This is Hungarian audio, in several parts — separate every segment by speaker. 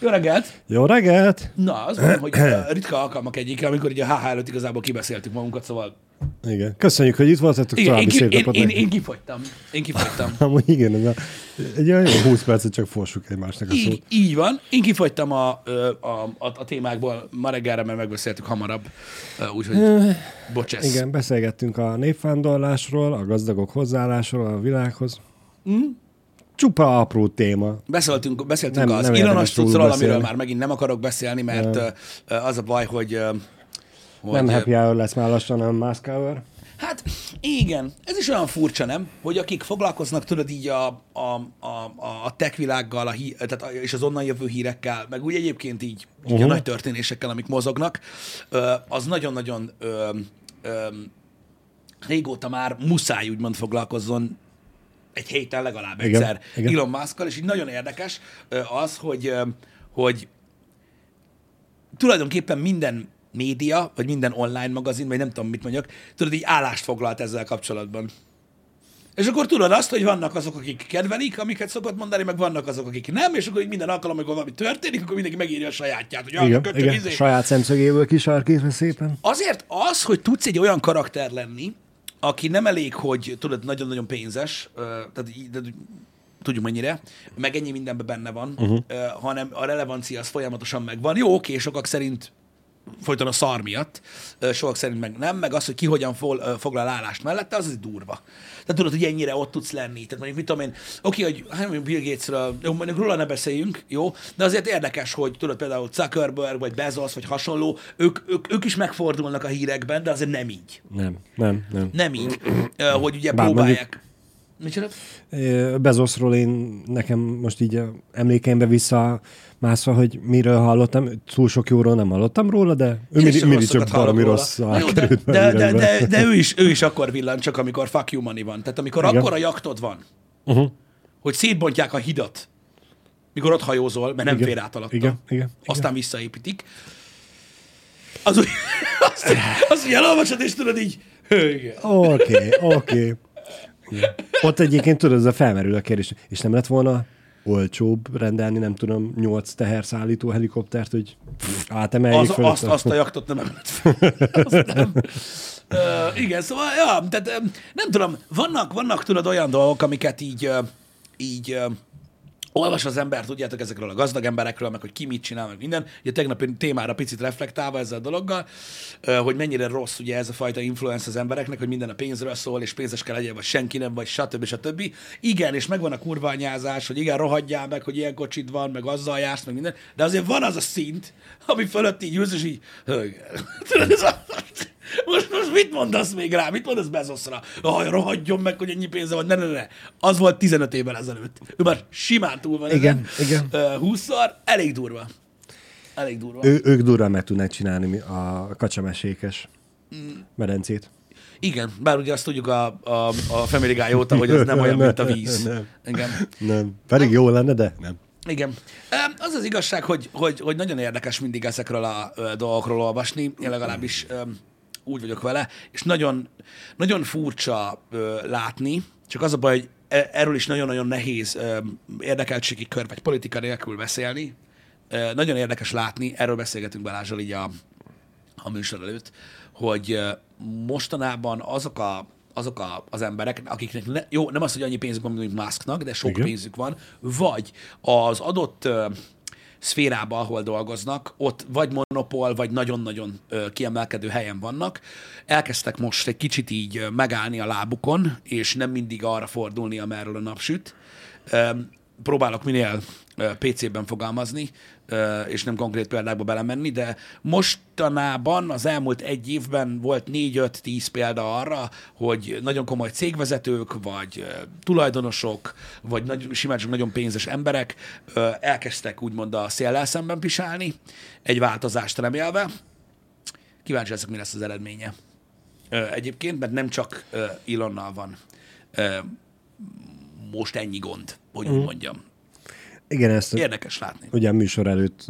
Speaker 1: Jó reggelt!
Speaker 2: Jó reggelt!
Speaker 1: Na, az mondom, hogy ritka alkalmak egyik, amikor ugye a HH előtt igazából kibeszéltük magunkat, szóval...
Speaker 2: Igen. Köszönjük, hogy itt voltatok.
Speaker 1: Igen, én,
Speaker 2: További
Speaker 1: ki,
Speaker 2: szép
Speaker 1: én, én,
Speaker 2: nektek.
Speaker 1: én kifogytam. Én kifogytam.
Speaker 2: Amúgy igen, ez a, egy olyan jó 20 percet csak forsuk egymásnak a
Speaker 1: Így,
Speaker 2: szót.
Speaker 1: így van. Én kifogytam a, a, a, a témákból ma reggelre, mert megbeszéltük hamarabb. Úgyhogy bocsesz.
Speaker 2: Igen, beszélgettünk a népvándorlásról, a gazdagok hozzáállásról a világhoz.
Speaker 1: Hm?
Speaker 2: Csupa apró téma.
Speaker 1: Beszéltünk, beszéltünk
Speaker 2: Nem-
Speaker 1: az
Speaker 2: nem
Speaker 1: illanos cuccról, amiről már megint nem akarok beszélni, mert ö, az a baj, hogy... hogy
Speaker 2: Nem happy hour lesz már lassan, hanem mask hour.
Speaker 1: Hát igen, ez is olyan furcsa, nem? Hogy akik foglalkoznak, tudod így a, a, a, a tech világgal, a hí, tehát a, és az onnan jövő hírekkel, meg úgy egyébként így, így
Speaker 2: Mhm.
Speaker 1: a nagy történésekkel, amik mozognak, az nagyon-nagyon ö, ö, régóta már muszáj úgymond foglalkozzon egy héten legalább
Speaker 2: Igen,
Speaker 1: egyszer
Speaker 2: igen.
Speaker 1: Elon Muskkal, és így nagyon érdekes az, hogy, hogy tulajdonképpen minden média, vagy minden online magazin, vagy nem tudom, mit mondjak, tudod, így állást foglalt ezzel kapcsolatban. És akkor tudod azt, hogy vannak azok, akik kedvelik, amiket szokott mondani, meg vannak azok, akik nem, és akkor minden alkalommal, amikor valami történik, akkor mindenki megírja a sajátját, hogy
Speaker 2: Igen, igen.
Speaker 1: izé.
Speaker 2: saját szemszögéből kisarkítva szépen.
Speaker 1: Azért az, hogy tudsz egy olyan karakter lenni, aki nem elég, hogy tudod, nagyon-nagyon pénzes, tehát, így- tehát tudjuk mennyire, meg ennyi mindenben benne van, uh-huh. hanem a relevancia az folyamatosan megvan. Jó, oké, sokak szerint folyton a szar miatt, ö, sokak szerint meg nem, meg az, hogy ki hogyan fol, foglal állást mellette, az az durva. Tehát tudod, hogy ennyire ott tudsz lenni. Tehát mondjuk, mit tudom én, oké, hogy hát mondjuk Bill Gatesről, jó, mondjuk róla ne beszéljünk, jó, de azért érdekes, hogy tudod például Zuckerberg, vagy Bezos, vagy hasonló, ők, ők, ők is megfordulnak a hírekben, de azért nem így.
Speaker 2: Nem, nem, nem.
Speaker 1: Nem így, hogy ugye
Speaker 2: Bár
Speaker 1: próbálják. Micsoda?
Speaker 2: Ö, Bezosról én nekem most így emlékeimbe vissza mászva, hogy miről hallottam, túl sok jóról nem hallottam róla, de ő mindig, mindig csak
Speaker 1: róla.
Speaker 2: rossz
Speaker 1: de, de, de, de, de, ő, is, ő is akkor villan, csak amikor fuck you money van. Tehát amikor
Speaker 2: Igen.
Speaker 1: akkora jaktod van,
Speaker 2: Uh-huh.
Speaker 1: hogy szétbontják a hidat, mikor ott hajózol, mert nem
Speaker 2: Igen.
Speaker 1: fér át alatta.
Speaker 2: Igen, igen,
Speaker 1: Aztán visszaépítik. Az úgy, azt, azt úgy elolvasod, és tudod így, igen.
Speaker 2: Oké, oké. Igen. Ott egyébként tudod, ez a felmerül a kérdés, és nem lett volna olcsóbb rendelni, nem tudom, nyolc teherszállító helikoptert, hogy átemeljék
Speaker 1: Az,
Speaker 2: föl.
Speaker 1: azt, azt a jaktot nem emelt fel. Nem. Igen, szóval, ja, tehát nem tudom, vannak, vannak tudod olyan dolgok, amiket így, így olvas az ember, tudjátok ezekről a gazdag emberekről, meg hogy ki mit csinál, meg minden. Ugye tegnapi témára picit reflektálva ezzel a dologgal, hogy mennyire rossz ugye ez a fajta influence az embereknek, hogy minden a pénzről szól, és pénzes kell legyen, vagy senki nem, vagy stb. stb. Igen, és megvan a kurványázás, hogy igen, rohadjál meg, hogy ilyen kocsid van, meg azzal jársz, meg minden, de azért van az a szint, ami fölött így ülsz, és így, most, most mit mondasz még rá? Mit mondasz Bezosra? Hogy rohadjon meg, hogy ennyi pénze van. Ne, ne, ne. Az volt 15 évvel ezelőtt. Ő már simán túl van
Speaker 2: Igen,
Speaker 1: ezen.
Speaker 2: igen.
Speaker 1: Ö, 20-szor. Elég durva. Elég durva.
Speaker 2: Ő, ők durván meg tudnák csinálni a kacsamesékes medencét.
Speaker 1: Igen, bár ugye azt tudjuk a, a, a Family Guy óta, hogy ez nem olyan, mint a víz.
Speaker 2: Nem.
Speaker 1: Igen.
Speaker 2: Nem. Pedig jó lenne, de nem.
Speaker 1: Igen. Az az igazság, hogy, hogy, hogy nagyon érdekes mindig ezekről a dolgokról olvasni, én legalábbis úgy vagyok vele, és nagyon, nagyon furcsa ö, látni, csak az a baj, hogy e- erről is nagyon-nagyon nehéz ö, érdekeltségi kör, vagy politika nélkül beszélni. Ö, Nagyon érdekes látni, erről beszélgetünk Balázsral így a, a műsor előtt, hogy ö, mostanában azok a azok a, az emberek, akiknek ne, jó, nem az, hogy annyi pénzük van, mint Musknak, de sok
Speaker 2: Igen.
Speaker 1: pénzük van, vagy az adott szférába, ahol dolgoznak, ott vagy monopól, vagy nagyon-nagyon kiemelkedő helyen vannak. Elkezdtek most egy kicsit így megállni a lábukon, és nem mindig arra fordulni, amerről a nap süt. Próbálok minél PC-ben fogalmazni, és nem konkrét példákba belemenni, de mostanában az elmúlt egy évben volt 4-5-10 példa arra, hogy nagyon komoly cégvezetők, vagy tulajdonosok, vagy nagy, simán csak nagyon pénzes emberek elkezdtek úgymond a széllel szemben pisálni, egy változást remélve. Kíváncsi leszek, mi lesz az eredménye. Egyébként, mert nem csak Ilonnal van most ennyi gond, hogy úgy mondjam.
Speaker 2: Igen, ezt
Speaker 1: Érdekes látni.
Speaker 2: ugye a műsor előtt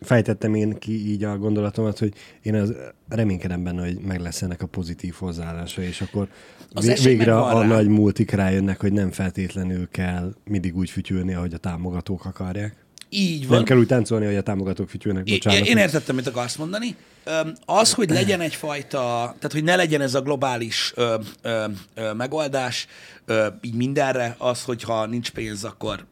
Speaker 2: fejtettem én ki így a gondolatomat, hogy én az reménykedem benne, hogy meg lesz ennek a pozitív hozzáállása, és akkor
Speaker 1: Az
Speaker 2: végre a
Speaker 1: rá.
Speaker 2: nagy multik rájönnek, hogy nem feltétlenül kell mindig úgy fütyülni, ahogy a támogatók akarják.
Speaker 1: Így van.
Speaker 2: Nem kell úgy táncolni, hogy a támogatók fütyülnek,
Speaker 1: Én,
Speaker 2: bocsánat.
Speaker 1: én értettem, mit akarsz mondani. Az, hogy legyen egyfajta, tehát hogy ne legyen ez a globális ö, ö, ö, megoldás ö, így mindenre, az, hogyha nincs pénz, akkor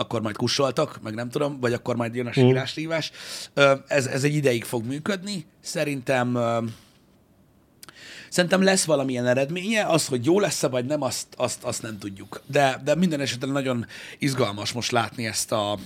Speaker 1: akkor majd kussoltak, meg nem tudom, vagy akkor majd jön a sírás-rívás. Ö, Ez, ez egy ideig fog működni. Szerintem Szerintem lesz valamilyen eredménye, az, hogy jó lesz-e vagy nem, azt, azt, azt nem tudjuk. De, de minden esetben nagyon izgalmas most látni ezt a,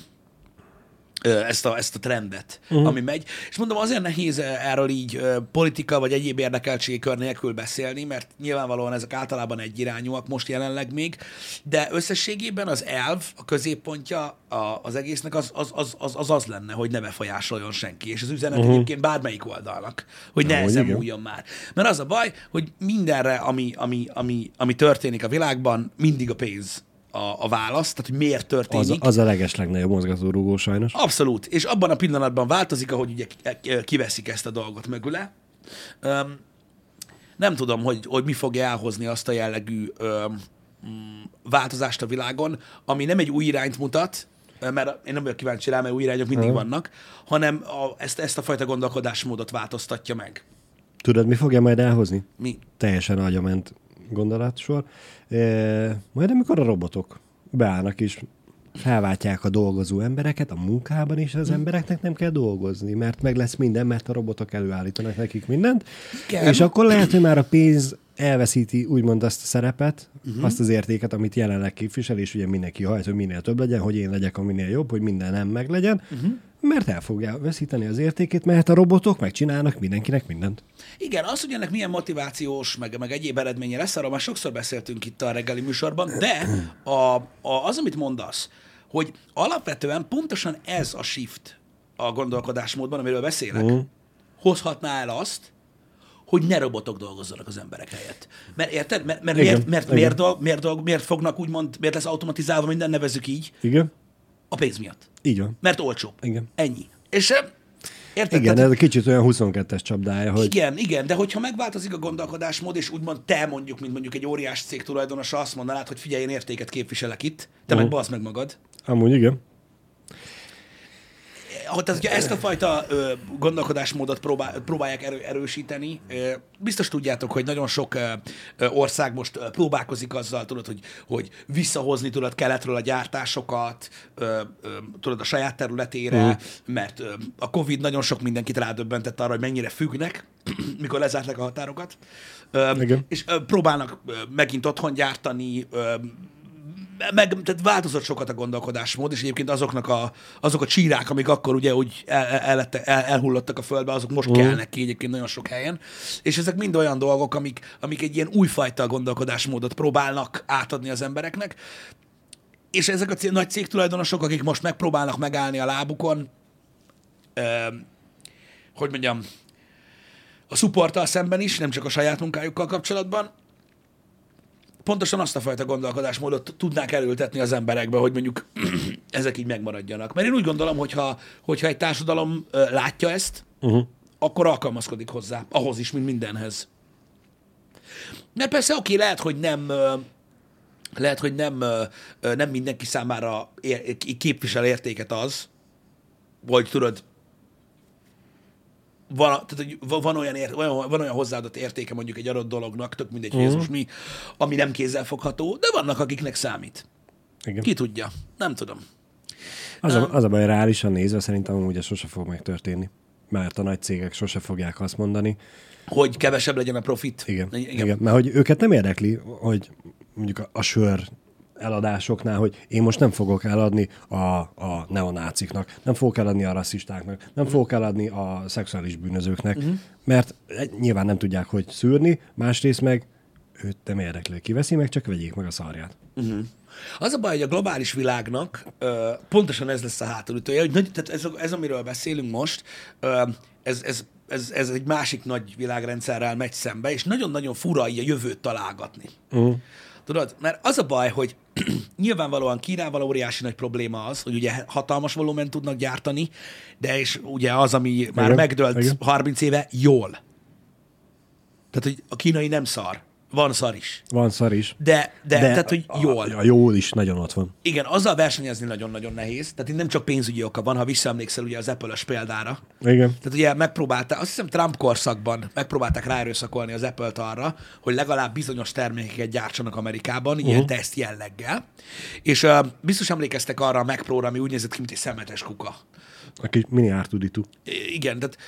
Speaker 1: ezt a, ezt a trendet, uh-huh. ami megy. És mondom, azért nehéz erről így politika vagy egyéb érdekeltségi kör nélkül beszélni, mert nyilvánvalóan ezek általában egyirányúak most jelenleg még, de összességében az elv, a középpontja a, az egésznek az az, az, az, az az lenne, hogy ne befolyásoljon senki. És az üzenet uh-huh. egyébként bármelyik oldalnak, hogy ne ezen múljon már. Mert az a baj, hogy mindenre, ami, ami, ami, ami történik a világban, mindig a pénz a, a válasz, tehát hogy miért történik.
Speaker 2: Az, az a leges legnagyobb mozgatórugó sajnos.
Speaker 1: Abszolút. És abban a pillanatban változik, ahogy ugye ki- kiveszik ezt a dolgot mögüle. Öm, nem tudom, hogy, hogy mi fogja elhozni azt a jellegű mm, változást a világon, ami nem egy új irányt mutat, mert én nem vagyok kíváncsi rá, mert új irányok mindig
Speaker 2: Mhm.
Speaker 1: vannak, hanem a, ezt, ezt a fajta gondolkodásmódot változtatja meg.
Speaker 2: Tudod, mi fogja majd elhozni?
Speaker 1: Mi?
Speaker 2: Teljesen agyament gondolatsor. E, majd amikor a robotok beállnak és felváltják a dolgozó embereket a munkában, és az embereknek nem kell dolgozni, mert meg lesz minden, mert a robotok előállítanak nekik mindent.
Speaker 1: Igen.
Speaker 2: És akkor lehet, hogy már a pénz elveszíti úgymond azt a szerepet, uh-huh. azt az értéket, amit jelenleg képvisel, és ugye mindenki hajt, hogy minél több legyen, hogy én legyek a minél jobb, hogy minden nem meglegyen, uh-huh. Mert el fogja veszíteni az értékét, mert a robotok megcsinálnak mindenkinek mindent.
Speaker 1: Igen, az, hogy ennek milyen motivációs, meg, meg egyéb eredménye lesz, arról már sokszor beszéltünk itt a reggeli műsorban, de a, a, az, amit mondasz, hogy alapvetően pontosan ez a shift a gondolkodásmódban, amiről beszélek,
Speaker 2: Mhm.
Speaker 1: hozhatná el azt, hogy ne robotok dolgozzanak az emberek helyett. Mert érted? Mert, mert,
Speaker 2: Igen,
Speaker 1: miért, mert,
Speaker 2: igen.
Speaker 1: miért, dolg, miért, dolg, miért fognak úgymond, miért lesz automatizálva minden, nevezük így,
Speaker 2: Igen?
Speaker 1: A pénz miatt.
Speaker 2: Így van.
Speaker 1: Mert olcsóbb.
Speaker 2: Igen.
Speaker 1: Ennyi. És eh, érted?
Speaker 2: Igen,
Speaker 1: Tehát-
Speaker 2: ez kicsit olyan 22-es csapdája, hogy
Speaker 1: igen, igen, de hogyha megváltozik a gondolkodásmód, és úgymond te mondjuk, mint mondjuk egy óriás cég tulajdonosa azt mondanád, hogy figyelj, én értéket képviselek itt, te meg bazd meg magad.
Speaker 2: amúgy igen.
Speaker 1: Ha tehát, hogyha ezt a fajta ö, gondolkodásmódot próbál, próbálják erő, erősíteni, ö, biztos tudjátok, hogy nagyon sok ö, ö, ország most ö, próbálkozik azzal, tudod, hogy, hogy visszahozni tudod keletről a gyártásokat, ö, ö, tudod, a saját területére,
Speaker 2: Mhm.
Speaker 1: mert ö, a Covid nagyon sok mindenkit rádöbbentett arra, hogy mennyire függnek, mikor lezárták a határokat. Ö,
Speaker 2: Igen.
Speaker 1: és ö, próbálnak ö, megint otthon gyártani, ö, meg, tehát változott sokat a gondolkodásmód, és egyébként azoknak a, azok a csírák, amik akkor ugye úgy el, el, el, el, elhullottak a földbe, azok most uh. kelnek ki egyébként nagyon sok helyen, és ezek mind olyan dolgok, amik, amik egy ilyen újfajta gondolkodásmódot próbálnak átadni az embereknek, és ezek a nagy cégtulajdonosok, akik most megpróbálnak megállni a lábukon, ö, hogy mondjam, a supporttal szemben is, nem csak a saját munkájukkal kapcsolatban, pontosan azt a fajta gondolkodásmódot tudnák elültetni az emberekbe, hogy mondjuk ezek így megmaradjanak. Mert én úgy gondolom, hogyha, hogyha egy társadalom ö, látja ezt,
Speaker 2: Uh-huh.
Speaker 1: akkor alkalmazkodik hozzá, ahhoz is, mint mindenhez. Mert persze oké, lehet, hogy nem ö, lehet, hogy nem, nem mindenki számára ér, képvisel értéket az, vagy tudod, van, tehát, hogy va- van, olyan ér, van, van olyan hozzáadott értéke mondjuk egy adott dolognak, tök mindegy, hogy ez most mi, ami nem kézzelfogható, de vannak, akiknek számít.
Speaker 2: Igen.
Speaker 1: Ki tudja? Nem tudom.
Speaker 2: Az a, az a baj, reálisan nézve szerintem amúgy ez sose fog megtörténni. Mert a nagy cégek sose fogják azt mondani.
Speaker 1: Hogy kevesebb legyen a profit.
Speaker 2: Igen.
Speaker 1: igen.
Speaker 2: igen. Mert hogy őket nem érdekli, hogy mondjuk a, a sör eladásoknál, hogy én most nem fogok eladni a, a neonáciknak, nem fogok eladni a rasszistáknak, nem fogok eladni a szexuális bűnözőknek, uh-huh. mert nyilván nem tudják, hogy szűrni, másrészt meg őt nem érdekli, kiveszi meg, csak vegyék meg a szarját.
Speaker 1: Az a baj, hogy a globális világnak ö, pontosan ez lesz a hátulütője, hogy nagy, tehát ez, ez, amiről beszélünk most, ö, ez, ez, ez, ez egy másik nagy világrendszerrel megy szembe, és nagyon-nagyon fura így a jövőt találgatni. Uh. Tudod, mert az a baj, hogy nyilvánvalóan Kínával óriási nagy probléma az, hogy ugye hatalmas volumen tudnak gyártani, de és ugye az, ami már
Speaker 2: Igen,
Speaker 1: megdőlt
Speaker 2: igen.
Speaker 1: 30 éve, jól. Tehát, hogy a kínai nem szar. Van szar is.
Speaker 2: Van szar is.
Speaker 1: De, de, de tehát, hogy jól.
Speaker 2: A, a jól is nagyon ott van.
Speaker 1: Igen, azzal versenyezni nagyon-nagyon nehéz. Tehát itt nem csak pénzügyi oka van, ha visszaemlékszel ugye az Apple-ös példára.
Speaker 2: Igen.
Speaker 1: Tehát ugye megpróbálták, azt hiszem Trump korszakban megpróbálták ráerőszakolni az Apple-t arra, hogy legalább bizonyos termékeket gyártsanak Amerikában, uh-huh. ilyen teszt jelleggel. És uh, biztos emlékeztek arra a Mac Pro-ra, ami úgy nézett ki, mint egy szemetes kuka.
Speaker 2: A kis mini ártuditú.
Speaker 1: Igen, tehát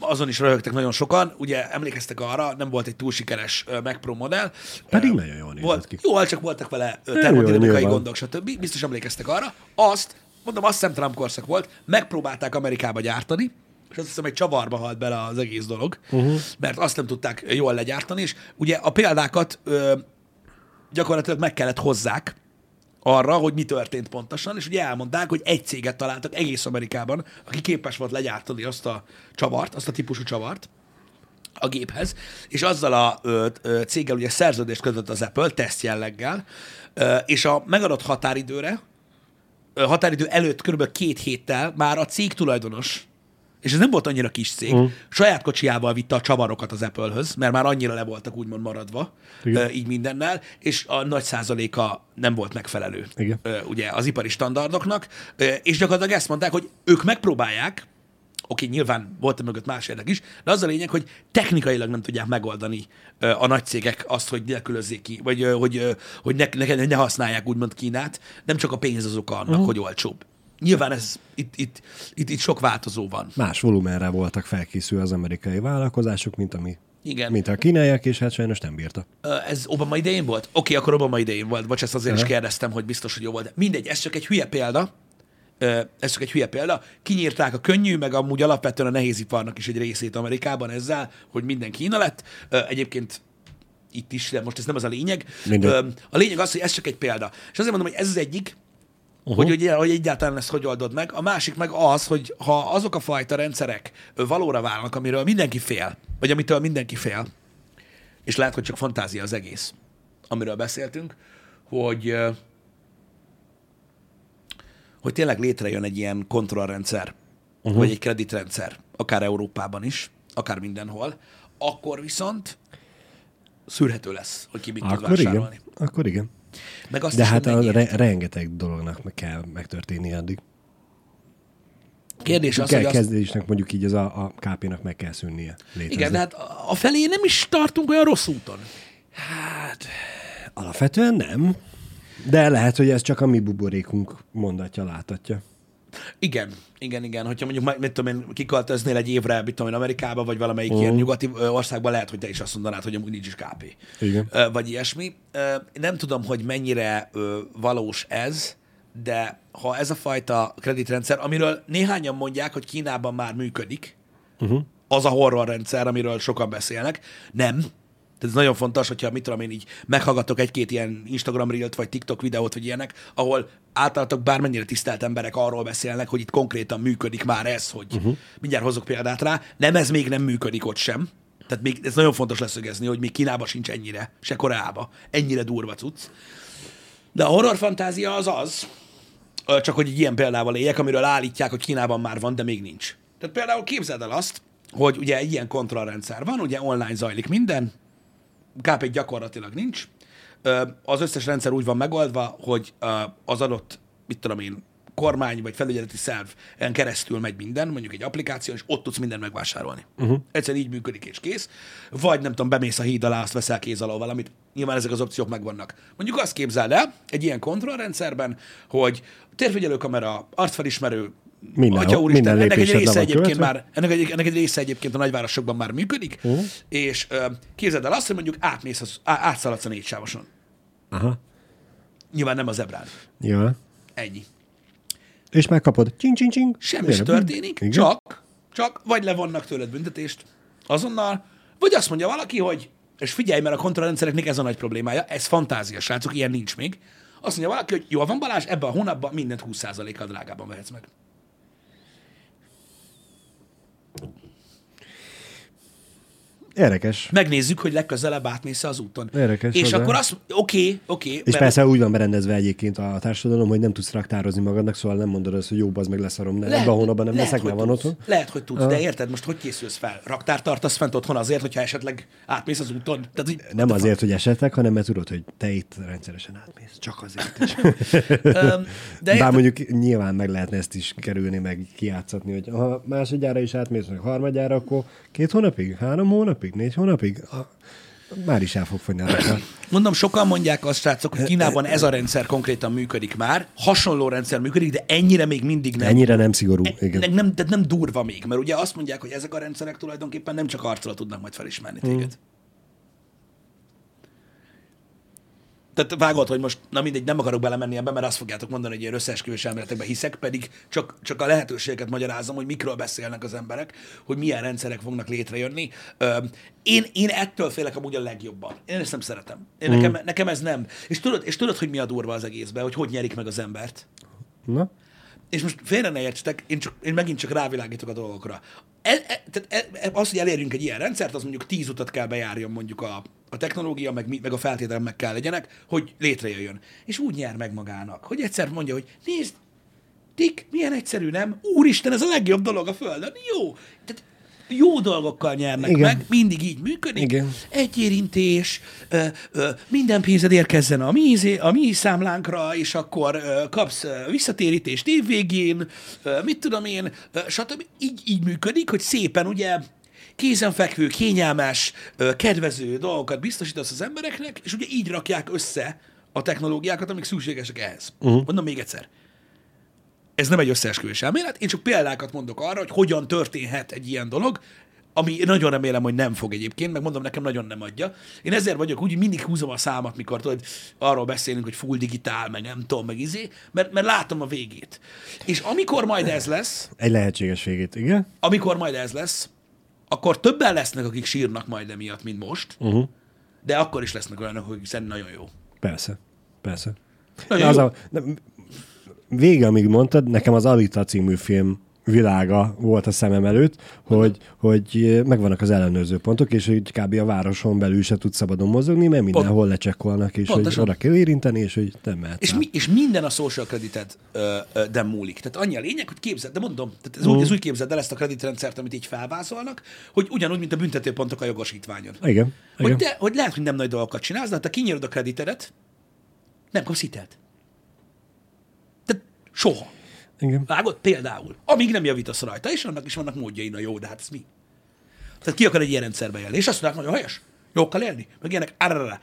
Speaker 1: azon is röhögtek nagyon sokan. Ugye emlékeztek arra, nem volt egy túl sikeres Mac Pro modell.
Speaker 2: Pedig nagyon jól nézett
Speaker 1: volt,
Speaker 2: ki.
Speaker 1: Jó, csak voltak vele termodinamikai gondok, stb. Biztos emlékeztek arra. Azt, mondom, azt hiszem Trump korszak volt, megpróbálták Amerikába gyártani, és azt hiszem, egy csavarba halt bele az egész dolog, uh-huh. mert azt nem tudták jól legyártani, és ugye a példákat ö, gyakorlatilag meg kellett hozzák arra, hogy mi történt pontosan, és ugye elmondták, hogy egy céget találtak egész Amerikában, aki képes volt legyártani azt a csavart, azt a típusú csavart a géphez, és azzal a ö, ö, céggel ugye szerződést kötött az Apple, teszt jelleggel, ö, és a megadott határidőre, ö, határidő előtt kb. két héttel már a cég tulajdonos, és ez nem volt annyira kis cég, mm. saját kocsiával vitte a csavarokat az Apple-höz, mert már annyira le voltak úgymond maradva,
Speaker 2: Igen.
Speaker 1: így mindennel, és a nagy százaléka nem volt megfelelő
Speaker 2: Igen.
Speaker 1: ugye az ipari standardoknak, és gyakorlatilag ezt mondták, hogy ők megpróbálják, oké, nyilván volt mögött más érdek is, de az a lényeg, hogy technikailag nem tudják megoldani a nagy cégek azt, hogy nélkülözzék ki, vagy hogy, hogy ne, ne, ne használják úgymond Kínát. Nem csak a pénz az oka annak, uh-huh. hogy olcsóbb. Nyilván ez, itt, itt, itt, itt sok változó van.
Speaker 2: Más volumenre voltak felkészülve az amerikai vállalkozások, mint, ami,
Speaker 1: Igen.
Speaker 2: mint a kínaiak, és hát sajnos nem bírta.
Speaker 1: Ez Obama idején volt? Oké, akkor Obama idején volt. Bocs, ezt azért is
Speaker 2: Aha.
Speaker 1: kérdeztem, hogy biztos, hogy jó volt. Mindegy, ez csak egy hülye példa. Ez csak egy hülye példa. Kinyírták a könnyű, meg amúgy alapvetően a nehéziparnak is egy részét Amerikában ezzel, hogy minden Kína lett. Egyébként itt is, de most ez nem az a lényeg.
Speaker 2: Mindegy.
Speaker 1: Ö, A lényeg az, hogy ez csak egy példa. És azért mondom, hogy ez az egyik, uh-huh. hogy, ugye, hogy egyáltalán ezt hogy oldod meg. A másik meg az, hogy ha azok a fajta rendszerek valóra válnak, amiről mindenki fél, vagy amitől mindenki fél, és lehet, hogy csak fantázia az egész, amiről beszéltünk, hogy, hogy tényleg létrejön egy ilyen kontrollrendszer, uh-huh. vagy egy kreditrendszer, akár Európában is, akár mindenhol, akkor viszont szűrhető lesz, hogy ki mit tud
Speaker 2: Akkor
Speaker 1: vásárolni.
Speaker 2: igen. Akkor igen.
Speaker 1: Meg azt
Speaker 2: De
Speaker 1: is,
Speaker 2: hát a re- rengeteg dolognak meg kell megtörténni addig.
Speaker 1: Kérdés az,
Speaker 2: Ke-
Speaker 1: hogy azt,
Speaker 2: kezdésnek mondjuk így az a, a KP-nak meg kell szűnnie. Létezni.
Speaker 1: igen, de hát a felé nem is tartunk olyan rossz úton.
Speaker 2: Hát, alapvetően nem. De lehet, hogy ez csak a mi buborékunk mondatja, látatja.
Speaker 1: Igen, igen, igen. Hogyha mondjuk, mit tudom én, kiköltöznél egy évre, mit tudom én, Amerikába, vagy valamelyik
Speaker 2: Mhm.
Speaker 1: ilyen nyugati ö, országban, lehet, hogy te is azt mondanád, hogy amúgy nincs is KP.
Speaker 2: Igen.
Speaker 1: Vagy ilyesmi. Nem tudom, hogy mennyire valós ez, de ha ez a fajta kreditrendszer, amiről néhányan mondják, hogy Kínában már működik, uh-huh. az a horrorrendszer, amiről sokan beszélnek, nem. Tehát ez nagyon fontos, hogyha mit tudom én így meghallgatok egy-két ilyen Instagram reelt, vagy TikTok videót, vagy ilyenek, ahol általatok bármennyire tisztelt emberek arról beszélnek, hogy itt konkrétan működik már ez, hogy uh-huh. mindjárt hozok példát rá, nem, ez még nem működik ott sem. Tehát még, ez nagyon fontos leszögezni, hogy még Kínában sincs ennyire, se Koreában, ennyire durva cucc. De a horror fantázia az az, csak hogy egy ilyen példával éljek, amiről állítják, hogy Kínában már van, de még nincs. Tehát például képzeld el azt, hogy ugye egy ilyen kontrollrendszer van, ugye online zajlik minden, kp gyakorlatilag nincs. Az összes rendszer úgy van megoldva, hogy az adott, mit tudom én, kormány vagy felügyeleti szerv en keresztül megy minden, mondjuk egy applikáció, és ott tudsz mindent megvásárolni. Uh-huh. Egyszerűen így működik, és kész. Vagy nem tudom, bemész a híd alá, azt veszel kéz alól valamit. Nyilván ezek az opciók megvannak. Mondjuk azt képzeld el egy ilyen kontrollrendszerben, hogy térfigyelőkamera, arcfelismerő,
Speaker 2: Mindenhol,
Speaker 1: Atya úristen,
Speaker 2: minden
Speaker 1: ennek egy része egyébként
Speaker 2: követve.
Speaker 1: már, ennek egy, ennek egy része egyébként a nagyvárosokban már működik, uh. és ö, képzeld el azt, hogy mondjuk átmész, az, á, átszaladsz a négy sávoson.
Speaker 2: Aha.
Speaker 1: Nyilván nem a zebrán.
Speaker 2: Jó.
Speaker 1: Ennyi.
Speaker 2: És megkapod. Csing, csing, csing.
Speaker 1: Semmi sem történik,
Speaker 2: Igen.
Speaker 1: csak, csak vagy levonnak tőled büntetést azonnal, vagy azt mondja valaki, hogy, és figyelj, mert a kontrollrendszereknek ez a nagy problémája, ez fantázia, srácok, ilyen nincs még. Azt mondja valaki, hogy jól van Balázs, ebben a hónapban mindent 20%-kal drágában vehetsz meg.
Speaker 2: Érdekes.
Speaker 1: Megnézzük, hogy legközelebb átmész az úton.
Speaker 2: Érdekes,
Speaker 1: És
Speaker 2: hozzá.
Speaker 1: akkor azt, oké, oké.
Speaker 2: És
Speaker 1: mert-
Speaker 2: persze úgy van berendezve egyébként a társadalom, hogy nem tudsz raktározni magadnak, szóval nem mondod azt, hogy jó, az meg leszarom, ne, ebben a hónapban nem leszek,
Speaker 1: hogy
Speaker 2: mert van otthon.
Speaker 1: Lehet, hogy tudsz, de érted, most hogy készülsz fel? Raktár tartasz fent otthon azért, hogyha esetleg átmész az úton? Tehát, így,
Speaker 2: Nem azért, hogy esetleg, hanem mert tudod, hogy te itt rendszeresen átmész. Csak azért is.
Speaker 1: De
Speaker 2: Bár
Speaker 1: érted,
Speaker 2: mondjuk nyilván meg lehetne ezt is kerülni, meg kijátszatni, hogy ha másodjára is átmész, meg harmadjára, akkor két hónapig, három hónapig, négy hónapig, a- már is el fog fogyni a
Speaker 1: mondom, sokan mondják azt, srácok, hogy Kínában ez a rendszer konkrétan működik már, hasonló rendszer működik, de ennyire még mindig nem.
Speaker 2: Ennyire nem szigorú.
Speaker 1: Nem,
Speaker 2: Igen.
Speaker 1: nem, tehát nem durva még, mert ugye azt mondják, hogy ezek a rendszerek tulajdonképpen nem csak arccal tudnak majd felismerni
Speaker 2: Hmm.
Speaker 1: téged. Tehát vágod, hogy most, na mindegy, nem akarok belemenni ebbe, mert azt fogjátok mondani, hogy ilyen összeesküvés elméletekben hiszek, pedig csak, csak a lehetőségeket magyarázom, hogy mikről beszélnek az emberek, hogy milyen rendszerek fognak létrejönni. Én, én ettől félek amúgy a legjobban. Én ezt nem szeretem. Én nekem, nekem ez nem. És tudod, és tudod, hogy mi a durva az egészben, hogy hogy nyerik meg az embert?
Speaker 2: Na?
Speaker 1: és most félre ne értsetek, én, csak, én megint csak rávilágítok a dolgokra. E, e, tehát e, e, az, hogy elérjünk egy ilyen rendszert, az mondjuk tíz utat kell bejárjon mondjuk a, a technológia, meg, meg a feltételek meg kell legyenek, hogy létrejöjjön. És úgy nyer meg magának, hogy egyszer mondja, hogy nézd, Tik, milyen egyszerű, nem? Úristen, ez a legjobb dolog a Földön. Jó. Tehát jó dolgokkal nyernek.
Speaker 2: Igen.
Speaker 1: meg, mindig így működik.
Speaker 2: Igen.
Speaker 1: Egy érintés, ö, ö, minden pénzed érkezzen a mi, izé- a mi számlánkra, és akkor ö, kapsz ö, visszatérítést évvégén, ö, mit tudom én, ö, stb. Így, így működik, hogy szépen ugye kézenfekvő, kényelmes, kedvező dolgokat biztosítasz az embereknek, és ugye így rakják össze a technológiákat, amik szükségesek ehhez. Uh-huh. Mondom még egyszer ez nem egy összeesküvés elmélet, én csak példákat mondok arra, hogy hogyan történhet egy ilyen dolog, ami nagyon remélem, hogy nem fog egyébként, meg mondom, nekem nagyon nem adja. Én ezért vagyok úgy, hogy mindig húzom a számat, mikor tudod, arról beszélünk, hogy full digitál, meg nem tudom, meg izé, mert, mert látom a végét. És amikor majd ez lesz,
Speaker 2: Egy lehetséges végét, igen?
Speaker 1: amikor majd ez lesz, akkor többen lesznek, akik sírnak majd emiatt, mint most, uh-huh. de akkor is lesznek olyanok, akik szerint nagyon jó.
Speaker 2: Persze. Persze.
Speaker 1: Nagyon
Speaker 2: az
Speaker 1: jó.
Speaker 2: a, de vége, amíg mondtad, nekem az Alita című film világa volt a szemem előtt, hogy, hogy megvannak az ellenőrző pontok, és hogy kb. a városon belül se tud szabadon mozogni, mert mindenhol lecsekkolnak, és
Speaker 1: Pontosan.
Speaker 2: hogy oda kell érinteni, és hogy nem mehetsz
Speaker 1: És, mi, és minden a social credited de múlik. Tehát annyi a lényeg, hogy képzeld, de mondom, tehát ez, úgy, ez úgy képzeld el ezt a kreditrendszert, amit így felvázolnak, hogy ugyanúgy, mint a büntetőpontok a jogosítványon.
Speaker 2: Igen.
Speaker 1: Hogy,
Speaker 2: igen.
Speaker 1: te, hogy lehet, hogy nem nagy dolgokat csinálsz, de ha te kinyírod a kreditedet, nem kapsz hitelt. Tehát soha.
Speaker 2: Igen.
Speaker 1: Vágod? Például. Amíg nem javítasz rajta, és annak is vannak módjai, na jó, de hát ez mi? Tehát ki akar egy ilyen rendszerbe élni? És azt mondják, nagyon helyes, jó kell élni, meg ilyenek. Arrarara.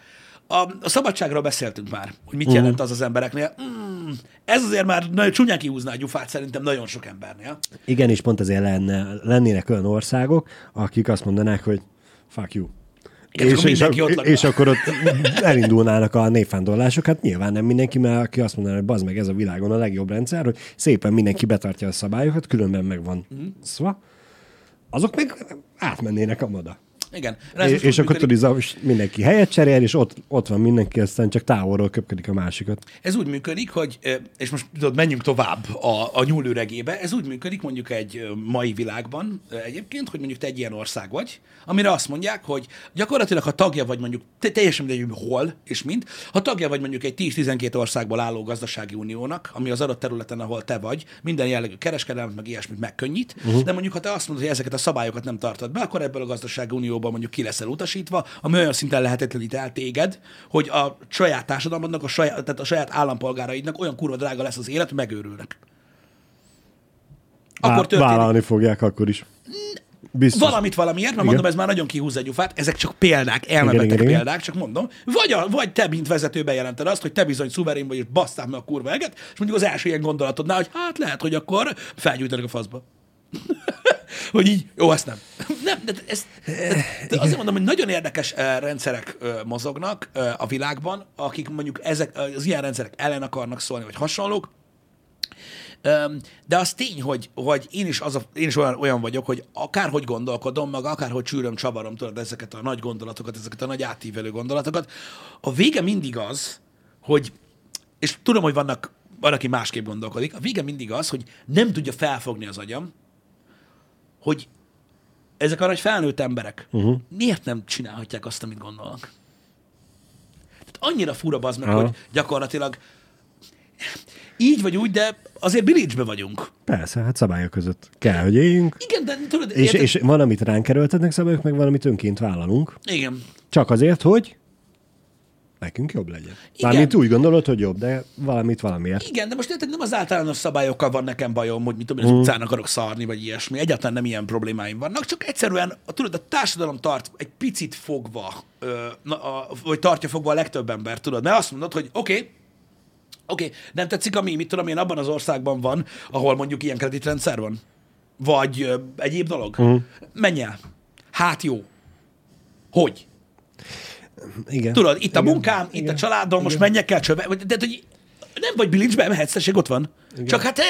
Speaker 1: A, a szabadságról beszéltünk már, hogy mit jelent az az embereknél. Mm, ez azért már nagyon csúnyán kihúzná a gyufát szerintem nagyon sok embernél.
Speaker 2: Igen, és pont ezért lenne, lennének olyan országok, akik azt mondanák, hogy fuck you.
Speaker 1: Igen,
Speaker 2: és,
Speaker 1: akkor
Speaker 2: és,
Speaker 1: mindenki ott
Speaker 2: és akkor ott elindulnának a névvándorlások. Hát nyilván nem mindenki, mert aki azt mondaná, hogy bazd meg ez a világon a legjobb rendszer, hogy szépen mindenki betartja a szabályokat, különben megvan.
Speaker 1: Mhm.
Speaker 2: Mm. Szóval azok meg átmennének a moda.
Speaker 1: Igen.
Speaker 2: És, és akkor tudod, mindenki helyet cserél, és ott, ott van mindenki, aztán csak távolról köpködik a másikat.
Speaker 1: Ez úgy működik, hogy, és most tudod, menjünk tovább a, a nyúlőregébe, ez úgy működik mondjuk egy mai világban egyébként, hogy mondjuk te egy ilyen ország vagy, amire azt mondják, hogy gyakorlatilag, ha tagja vagy mondjuk, te, teljesen mindegy, hogy hol és mint, ha tagja vagy mondjuk egy 10-12 országból álló gazdasági uniónak, ami az adott területen, ahol te vagy, minden jellegű kereskedelmet, meg ilyesmit megkönnyít, uh-huh. de mondjuk, ha te azt mondod, hogy ezeket a szabályokat nem tartod be, akkor ebből a gazdasági unióból mondjuk ki leszel utasítva, ami olyan szinten lehetetlenít el téged, hogy a saját társadalmadnak, a saját, tehát a saját állampolgáraidnak olyan kurva drága lesz az élet, hogy megőrülnek. Akkor
Speaker 2: Vá-
Speaker 1: történik.
Speaker 2: Vállalni fogják akkor is. Biztos.
Speaker 1: Valamit valamiért, mert
Speaker 2: Igen.
Speaker 1: mondom, ez már nagyon kihúzza a gyufát, ezek csak példák, elmebeteg
Speaker 2: igen, igen.
Speaker 1: példák, csak mondom. Vagy, a, vagy te, mint vezető bejelented azt, hogy te bizony szuverén vagy, és basztál meg a kurva eget, és mondjuk az első ilyen gondolatodnál, hogy hát lehet, hogy akkor felgyújtanak a faszba. Hogy így, jó, ezt nem. Nem, de ez, de azért mondom, hogy nagyon érdekes eh, rendszerek eh, mozognak eh, a világban, akik mondjuk ezek, eh, az ilyen rendszerek ellen akarnak szólni, vagy hasonlók, De az tény, hogy, hogy én is, az a, én is olyan, olyan vagyok, hogy akárhogy gondolkodom, meg akárhogy csűröm, csavarom tudod ezeket a nagy gondolatokat, ezeket a nagy átívelő gondolatokat, a vége mindig az, hogy, és tudom, hogy vannak, van, aki másképp gondolkodik, a vége mindig az, hogy nem tudja felfogni az agyam, hogy ezek a nagy felnőtt emberek uh-huh. miért nem csinálhatják azt, amit gondolnak? Tehát annyira fura az meg,
Speaker 2: Aha.
Speaker 1: hogy gyakorlatilag így vagy úgy, de azért bilincsbe vagyunk.
Speaker 2: Persze, hát szabályok között kell, hogy éljünk.
Speaker 1: Igen, de tudod,
Speaker 2: És,
Speaker 1: érted?
Speaker 2: és van, amit ránk erőltetnek szabályok, meg van, amit önként vállalunk.
Speaker 1: Igen.
Speaker 2: Csak azért, hogy nekünk jobb legyen.
Speaker 1: Igen.
Speaker 2: Mármint úgy gondolod, hogy jobb, de valamit valamiért.
Speaker 1: Igen, de most érted, nem az általános szabályokkal van nekem bajom, hogy mit tudom, én, az utcán akarok szarni, vagy ilyesmi. Egyáltalán nem ilyen problémáim vannak, csak egyszerűen, a, tudod, a társadalom tart egy picit fogva, ö, na, a, vagy tartja fogva a legtöbb ember, tudod, mert azt mondod, hogy oké, okay, Oké, okay, nem tetszik, ami, mit tudom én, abban az országban van, ahol mondjuk ilyen kreditrendszer van? Vagy ö, egyéb dolog? Uh-huh. Menj el. Hát jó. Hogy?
Speaker 2: Igen.
Speaker 1: Tudod, itt a
Speaker 2: Igen.
Speaker 1: munkám, itt a
Speaker 2: Igen.
Speaker 1: családom, most menjek kell csöve. De, hogy nem vagy bilincsbe, mehetsz, tessék, ott van. Igen. Csak hát... te-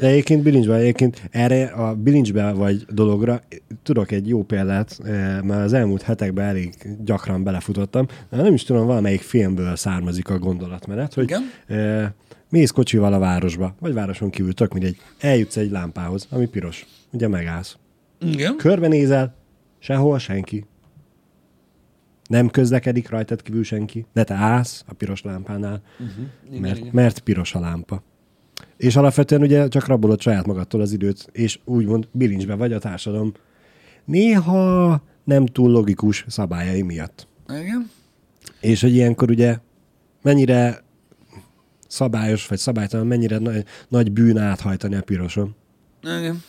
Speaker 2: De egyébként bilincsben, egyébként erre a bilincsbe vagy dologra tudok egy jó példát, eh, mert az elmúlt hetekben elég gyakran belefutottam. Nem is tudom, valamelyik filmből származik a gondolatmenet, hogy
Speaker 1: Igen.
Speaker 2: eh, mész kocsival a városba, vagy városon kívül, tök mindegy, eljutsz egy lámpához, ami piros. Ugye megállsz.
Speaker 1: Igen.
Speaker 2: Körbenézel, sehol senki. Nem közlekedik rajtad kívül senki, de te állsz a piros lámpánál, uh-huh.
Speaker 1: igen,
Speaker 2: mert,
Speaker 1: igen.
Speaker 2: mert piros a lámpa. És alapvetően ugye csak rabolod saját magadtól az időt, és úgymond bilincsbe vagy a társadalom néha nem túl logikus szabályai miatt.
Speaker 1: Igen.
Speaker 2: És hogy ilyenkor ugye mennyire szabályos vagy szabálytalan, mennyire nagy, nagy bűn áthajtani a piroson.
Speaker 1: Igen.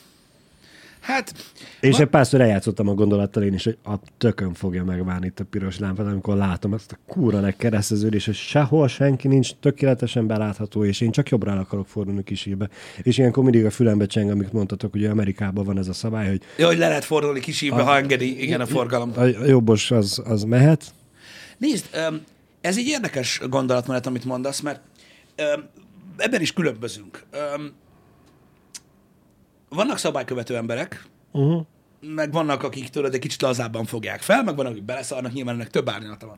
Speaker 1: Hát,
Speaker 2: És egy párszor eljátszottam a gondolattal én is, hogy a tökön fogja megválni itt a piros lámpát, amikor látom ezt a kúra nagy kereszteződés, és sehol senki nincs tökéletesen belátható, és én csak jobbra el akarok fordulni kisírbe. És ilyenkor mindig a fülembe cseng, amit mondtatok, hogy Amerikában van ez a szabály, hogy
Speaker 1: jó, hogy le lehet fordulni kisívbe, ha engedi, igen, a forgalom.
Speaker 2: a jobbos az, az mehet,
Speaker 1: Nézd, ez egy érdekes gondolatmenet, amit mondasz, mert ebben is különbözünk. Vannak szabálykövető emberek,
Speaker 2: uh-huh.
Speaker 1: meg vannak, akik tudod, egy kicsit lazábban fogják fel, meg vannak, akik beleszarnak, nyilván ennek több árnyalata van.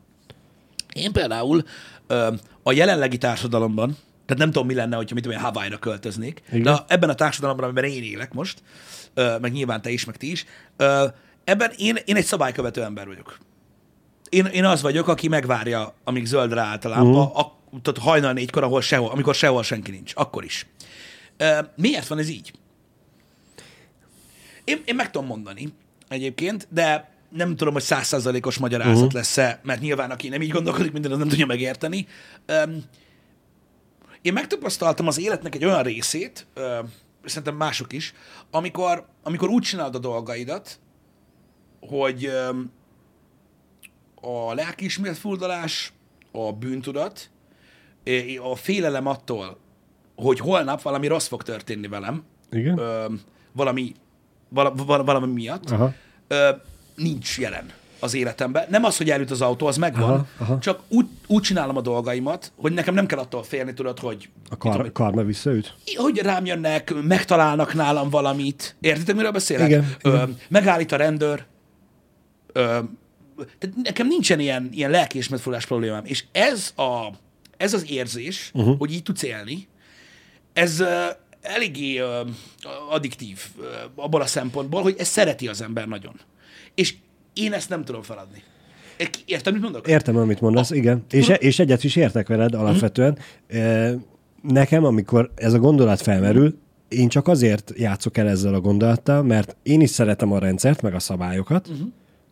Speaker 1: Én például ö, a jelenlegi társadalomban, tehát nem tudom, mi lenne, hogyha mit tudom, én, Hawaii-ra költöznék,
Speaker 2: Igen.
Speaker 1: de ebben a társadalomban, amiben én élek most, ö, meg nyilván te is, meg ti is, ö, ebben én, én egy szabálykövető ember vagyok. Én, én az vagyok, aki megvárja, amíg zöldre állt a lámpa, uh-huh. ak, tehát hajnal négykor, ahol sehol, amikor sehol senki nincs, akkor is. Ö, miért van ez így? Én, én meg tudom mondani egyébként, de nem tudom, hogy százszázalékos magyarázat uh-huh. lesz-e, mert nyilván aki nem így gondolkodik, minden az nem tudja megérteni. Um, én megtapasztaltam az életnek egy olyan részét, uh, szerintem mások is, amikor, amikor úgy csinálod a dolgaidat, hogy um, a lelkiismeret furdalás, a bűntudat, a félelem attól, hogy holnap valami rossz fog történni velem,
Speaker 2: Igen?
Speaker 1: ö, valami, vala, vala, valami miatt,
Speaker 2: Aha.
Speaker 1: ö, nincs jelen az életemben. Nem az, hogy elüt az autó, az megvan,
Speaker 2: Aha, aha.
Speaker 1: csak úgy, úgy csinálom a dolgaimat, hogy nekem nem kell attól félni, tudod, hogy,
Speaker 2: A kar,
Speaker 1: tudom,
Speaker 2: karma visszaüt?
Speaker 1: hogy rám jönnek, megtalálnak nálam valamit. Értitek, miről beszélek?
Speaker 2: Igen,
Speaker 1: Ö,
Speaker 2: igen.
Speaker 1: megállít a rendőr. Ö, tehát nekem nincsen ilyen, ilyen lelkiismeretfordulás problémám. És ez, a, ez az érzés, uh-huh. hogy így tudsz élni, ez eléggé ö, addiktív ö, abból a szempontból, hogy ez szereti az ember nagyon. És én ezt nem tudom feladni. Érted, mit mondok?
Speaker 2: Értem, amit mondasz, igen. És, és egyet is értek veled alapvetően. E, Nekem, amikor ez a gondolat felmerül, én csak azért játszok el ezzel a gondolattal, mert én is szeretem a rendszert, meg a szabályokat,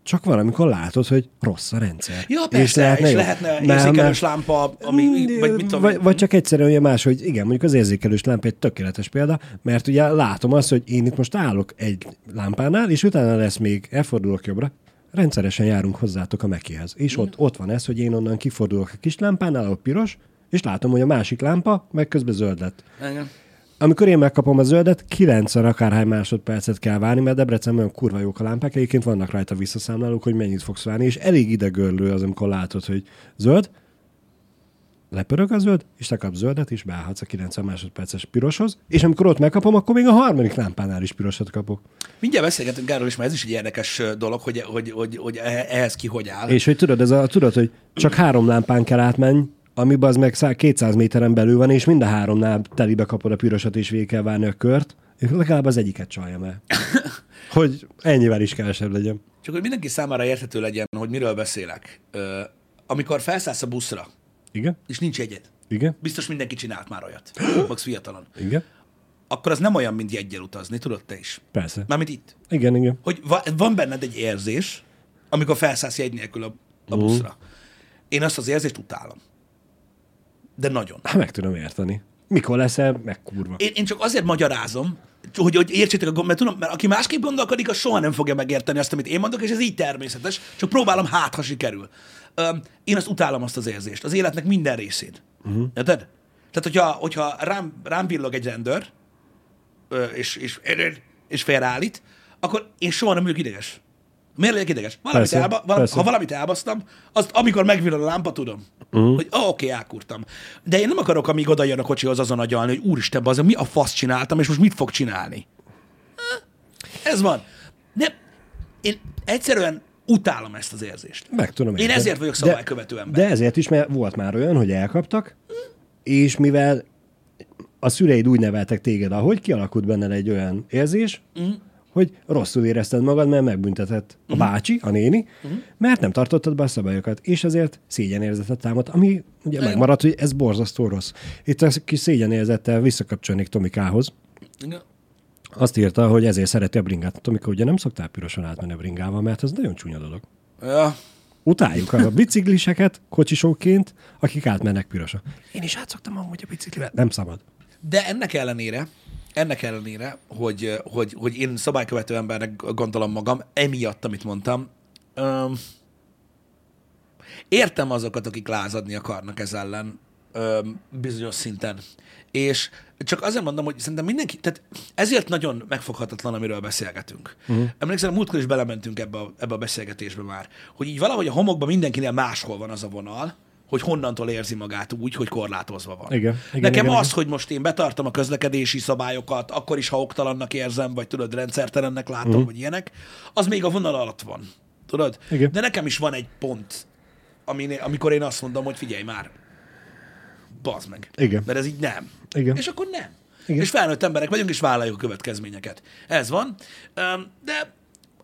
Speaker 2: csak valamikor látod, hogy rossz a rendszer.
Speaker 1: Ja, persze, és lehetne, és lehetne érzékelős
Speaker 2: mert-
Speaker 1: lámpa, ami, vagy mit tudom,
Speaker 2: vagy, vagy csak egyszerűen olyan más, hogy igen, mondjuk az érzékelős lámpa egy tökéletes példa, mert ugye látom azt, hogy én itt most állok egy lámpánál, és utána lesz még, elfordulok jobbra, rendszeresen járunk hozzátok a mekihez. És ott, ott van ez, hogy én onnan kifordulok a kis lámpánál, ahol piros, és látom, hogy a másik lámpa meg közben zöld lett.
Speaker 1: Igen.
Speaker 2: Amikor én megkapom a zöldet, 90 akárhány másodpercet kell várni, mert Debrecenben olyan kurva jók a lámpák, egyébként vannak rajta visszaszámlálók, hogy mennyit fogsz várni, és elég idegörlő az, amikor látod, hogy zöld, lepörög a zöld, és te kapsz zöldet, és beállhatsz a 90 másodperces piroshoz, és amikor ott megkapom, akkor még a harmadik lámpánál is pirosat kapok.
Speaker 1: Mindjárt beszélgetünk erről is, mert ez is egy érdekes dolog, hogy, hogy, hogy, hogy eh- ehhez ki hogy áll.
Speaker 2: És hogy tudod, ez a, tudod, hogy csak három lámpán kell átmenni, amiben az meg szá- 200 méteren belül van, és mind a háromnál telibe kapod a pirosat, és végig kell várni a kört, és legalább az egyiket csalja el. Hogy ennyivel is kevesebb legyen.
Speaker 1: Csak hogy mindenki számára érthető legyen, hogy miről beszélek. Ö, amikor felszállsz a buszra,
Speaker 2: Igen?
Speaker 1: és nincs jegyed,
Speaker 2: Igen?
Speaker 1: biztos mindenki csinált már olyat, max fiatalon,
Speaker 2: Igen?
Speaker 1: akkor az nem olyan, mint jeggyel utazni, tudod te is.
Speaker 2: Persze.
Speaker 1: Mármint itt.
Speaker 2: Igen, igen.
Speaker 1: Hogy va- van benned egy érzés, amikor felszállsz jegy nélkül a, a buszra. Én azt az érzést utálom. De nagyon.
Speaker 2: Hát meg tudom érteni. Mikor leszel, meg kurva.
Speaker 1: Én, én csak azért magyarázom, hogy, hogy értsétek a gond, mert tudom, mert aki másképp gondolkodik, az soha nem fogja megérteni azt, amit én mondok, és ez így természetes, csak próbálom, hát, ha sikerül. Öm, én azt utálom azt az érzést, az életnek minden részét. Uh-huh. Érted? Tehát, hogyha, hogyha rám, rám villog egy rendőr, és, és, és félreállít, akkor én soha nem vagyok ideges. Miért legyek ideges? Valamit
Speaker 2: Persze,
Speaker 1: elba, vala,
Speaker 2: persze.
Speaker 1: ha valamit elbasztam, azt amikor megvillan a lámpa, tudom, uh-huh. hogy oh, oké, elkurtam. De én nem akarok, amíg oda jön a kocsihoz azon agyalni, hogy úristen, az mi a fasz csináltam, és most mit fog csinálni. Ez van. Nem, én egyszerűen utálom ezt az érzést.
Speaker 2: Meg tudom
Speaker 1: Én ezért vagyok szabálykövető ember.
Speaker 2: De ezért is, mert volt már olyan, hogy elkaptak, és mivel a szüleid úgy neveltek téged, ahogy kialakult benned egy olyan érzés,
Speaker 1: Mhm.
Speaker 2: Hogy rosszul érezted magad, mert megbüntetett a bácsi, a néni,
Speaker 1: Mhm.
Speaker 2: mert nem tartottad be a szabályokat, és ezért szégyenérzetet támad, ami ugye megmaradt, hogy ez borzasztó rossz. Itt a kis szégyenérzettel visszakapcsolnék Tomikához.
Speaker 1: Igen.
Speaker 2: Azt írta, hogy ezért szereti a bringát. Tomika, ugye nem szoktál piroson átmenni a bringával, mert ez nagyon csúnya dolog.
Speaker 1: Ja.
Speaker 2: Utáljuk a bicikliseket kocsisóként, akik átmennek pirosa. Én is átszoktam amúgy a biciklivel. Nem szabad.
Speaker 1: De ennek ellenére, ennek ellenére, hogy, hogy, hogy én szabálykövető embernek gondolom magam, emiatt, amit mondtam, öm, értem azokat, akik lázadni akarnak ez ellen öm, bizonyos szinten. És csak azért mondom, hogy szerintem mindenki, tehát ezért nagyon megfoghatatlan, amiről beszélgetünk. Uh-huh. Emlékszem, múltkor is belementünk ebbe a, ebbe a beszélgetésbe már, hogy így valahogy a homokban mindenkinél máshol van az a vonal, hogy honnantól érzi magát úgy, hogy korlátozva van.
Speaker 2: Igen, igen,
Speaker 1: Nekem
Speaker 2: igen,
Speaker 1: az,
Speaker 2: igen.
Speaker 1: hogy most én betartom a közlekedési szabályokat, akkor is, ha oktalannak érzem, vagy tudod, rendszertelennek látom, uh-huh. vagy ilyenek, az még a vonal alatt van. Tudod?
Speaker 2: Igen.
Speaker 1: De nekem is van egy pont, aminél, amikor én azt mondom, hogy figyelj már, bazd meg.
Speaker 2: Igen.
Speaker 1: Mert ez így nem.
Speaker 2: Igen.
Speaker 1: És akkor nem.
Speaker 2: Igen.
Speaker 1: És felnőtt emberek vagyunk, és vállaljuk a következményeket. Ez van. De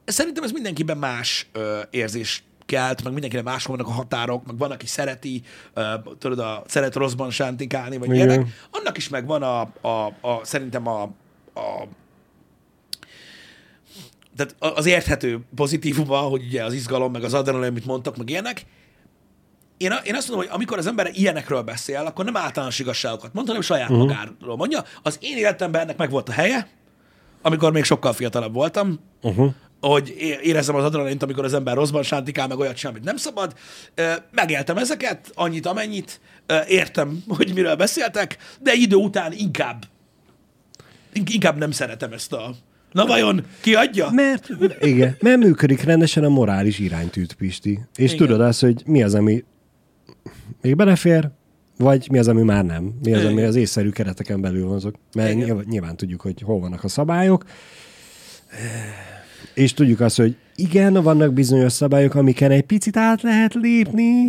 Speaker 1: szerintem ez mindenkiben más ö, érzés kelt, meg mindenkinek máshol vannak a határok, meg van, aki szereti, ö, tudod, a, szeret rosszban sántikálni, vagy
Speaker 2: Igen.
Speaker 1: ilyenek. Annak is megvan a, a, a szerintem a, a tehát az érthető pozitívuma, hogy ugye az izgalom, meg az adrenalin, amit mondtak, meg ilyenek. Én, én azt mondom, hogy amikor az ember ilyenekről beszél, akkor nem általános igazságokat mond, hanem saját uh-huh. magáról mondja. Az én életemben ennek meg volt a helye, amikor még sokkal fiatalabb voltam,
Speaker 2: Uh-huh.
Speaker 1: Hogy é- érezzem az adrenalint, amikor az ember rosszban sántikál, meg olyat sem, amit nem szabad. Megéltem ezeket, annyit, amennyit, értem, hogy miről beszéltek, de idő után inkább, ink- inkább nem szeretem ezt a... Na vajon, ki adja?
Speaker 2: Mert, igen, mert működik rendesen a morális iránytűt, Pisti. És
Speaker 1: Igen.
Speaker 2: tudod azt, hogy mi az, ami még belefér, vagy mi az, ami már nem. Mi az, ami az észszerű kereteken belül mozog. Mert
Speaker 1: Igen.
Speaker 2: nyilván tudjuk, hogy hol vannak a szabályok. És tudjuk azt, hogy igen, vannak bizonyos szabályok, amiken egy picit át lehet lépni.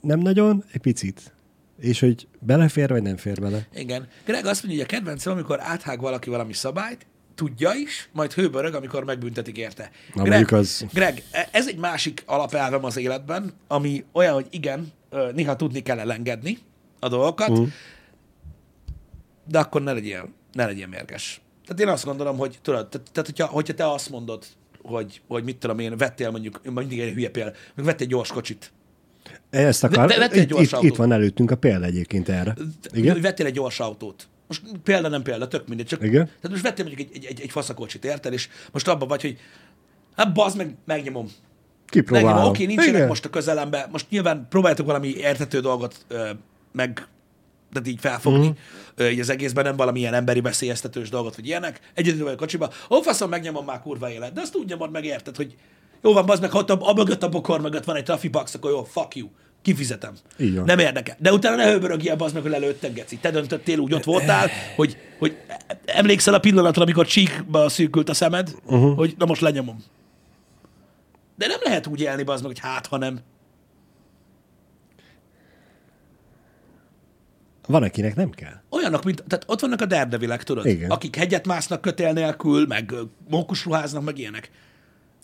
Speaker 2: Nem nagyon, egy picit. És hogy belefér, vagy nem fér bele.
Speaker 1: Igen. Greg azt mondja, hogy a kedvencem, amikor áthág valaki valami szabályt, tudja is, majd hőbörög, amikor megbüntetik érte.
Speaker 2: Na, mondjuk az-
Speaker 1: Greg, e- ez egy másik alapelvem az életben, ami olyan, hogy igen, néha tudni kell elengedni a dolgokat,
Speaker 2: Mhm.
Speaker 1: de akkor ne legyél, ne legyél mérges. Tehát én azt gondolom, hogy tudod, tehát, tehát hogyha, hogyha te azt mondod, hogy, hogy mit tudom én, vettél mondjuk, mindig egy hülye példa, meg vettél egy gyors kocsit,
Speaker 2: Ezt akar,
Speaker 1: Ve- vettél egy gyors
Speaker 2: itt,
Speaker 1: autót.
Speaker 2: itt van előttünk a példa egyébként erre.
Speaker 1: Igen? Vettél egy gyors autót. Most példa nem példa, tök mindegy. Csak,
Speaker 2: Igen.
Speaker 1: Tehát most vettél mondjuk egy, egy, egy, egy faszakocsit, érted? És most abban vagy, hogy hát bazd meg, megnyomom.
Speaker 2: Kipróbálom.
Speaker 1: Megnyomom, oké, nincsenek
Speaker 2: Igen.
Speaker 1: most a közelembe. Most nyilván próbáltok valami érthető dolgot ö, meg tehát így felfogni, mm. így az egészben nem valamilyen emberi veszélyeztetős dolgot, vagy ilyenek. Egyedül vagy a kocsiba, ó, faszom, megnyomom már kurva élet. De azt úgy nyomod meg, érted, hogy jó van, bazd meg, ha ott a, a mögött a bokor mögött van egy trafipax, akkor jó, fuck you. Kifizetem.
Speaker 2: Van.
Speaker 1: Nem érdekel. De utána ne hőbörögjél, bazd meg, hogy lelőttek, geci. Te döntöttél, úgy ott voltál, hogy, hogy emlékszel a pillanatra, amikor csíkba szűkült a szemed, uh-huh. hogy na most lenyomom. De nem lehet úgy élni, bazd meg, hogy hát, ha nem.
Speaker 2: Van, akinek nem kell.
Speaker 1: Olyanok, mint, tehát ott vannak a derdevilek, tudod?
Speaker 2: Igen.
Speaker 1: Akik hegyet másznak kötél nélkül, meg mókusruháznak, meg ilyenek.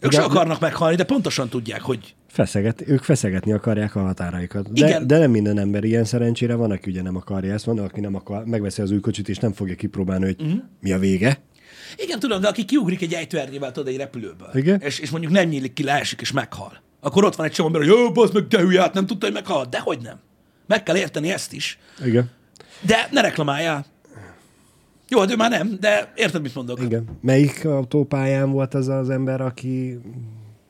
Speaker 1: Ők
Speaker 2: Igen.
Speaker 1: se akarnak meghalni, de pontosan tudják, hogy
Speaker 2: Feszeget, ők feszegetni akarják a határaikat. De,
Speaker 1: Igen.
Speaker 2: de nem minden ember ilyen szerencsére, van, aki ugye nem akarja ezt, van, aki nem akar, megveszi az új kocsit, és nem fogja kipróbálni, hogy
Speaker 1: Mhm.
Speaker 2: mi a vége.
Speaker 1: igen, tudom, de aki kiugrik egy ejtőernyővel, tudod, egy repülőből,
Speaker 2: Igen.
Speaker 1: És, és mondjuk nem nyílik ki, leesik és meghal. Akkor ott van egy csomó ember, hogy jó, meg, te hülye, hát nem tudta, hogy meghal. Dehogy nem. Meg kell érteni ezt is.
Speaker 2: Igen.
Speaker 1: De ne reklamáljál. Jó, hát ő már nem, de érted, mit mondok?
Speaker 2: Igen. Melyik autópályán volt az az ember, aki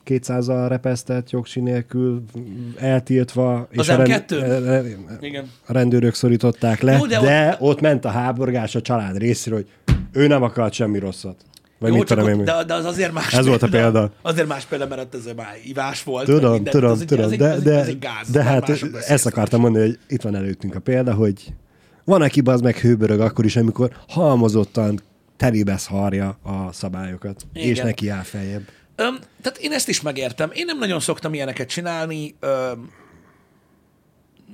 Speaker 2: 200-al repesztett jogsi nélkül, eltiltva,
Speaker 1: Az
Speaker 2: a,
Speaker 1: M2?
Speaker 2: re-
Speaker 1: Igen.
Speaker 2: a rendőrök szorították le,
Speaker 1: Jó, de
Speaker 2: de,
Speaker 1: ott...
Speaker 2: ott ment a háborgás a család részéről, hogy ő nem akart semmi rosszat. Vagy
Speaker 1: Jó,
Speaker 2: mit tudom én.
Speaker 1: de, de, az azért más
Speaker 2: Ez volt a példa.
Speaker 1: Azért más példa, mert ez már ivás volt.
Speaker 2: Tudom,
Speaker 1: minden.
Speaker 2: tudom,
Speaker 1: az
Speaker 2: tudom,
Speaker 1: egy,
Speaker 2: de,
Speaker 1: egy,
Speaker 2: de,
Speaker 1: egy gáz.
Speaker 2: de hát ezt akartam mondani, hogy itt van előttünk a példa, hogy van, aki az meg hőbörög akkor is, amikor halmozottan telibe szarja a szabályokat,
Speaker 1: Igen.
Speaker 2: és neki áll feljebb.
Speaker 1: Öm, tehát én ezt is megértem. Én nem nagyon szoktam ilyeneket csinálni. Öm,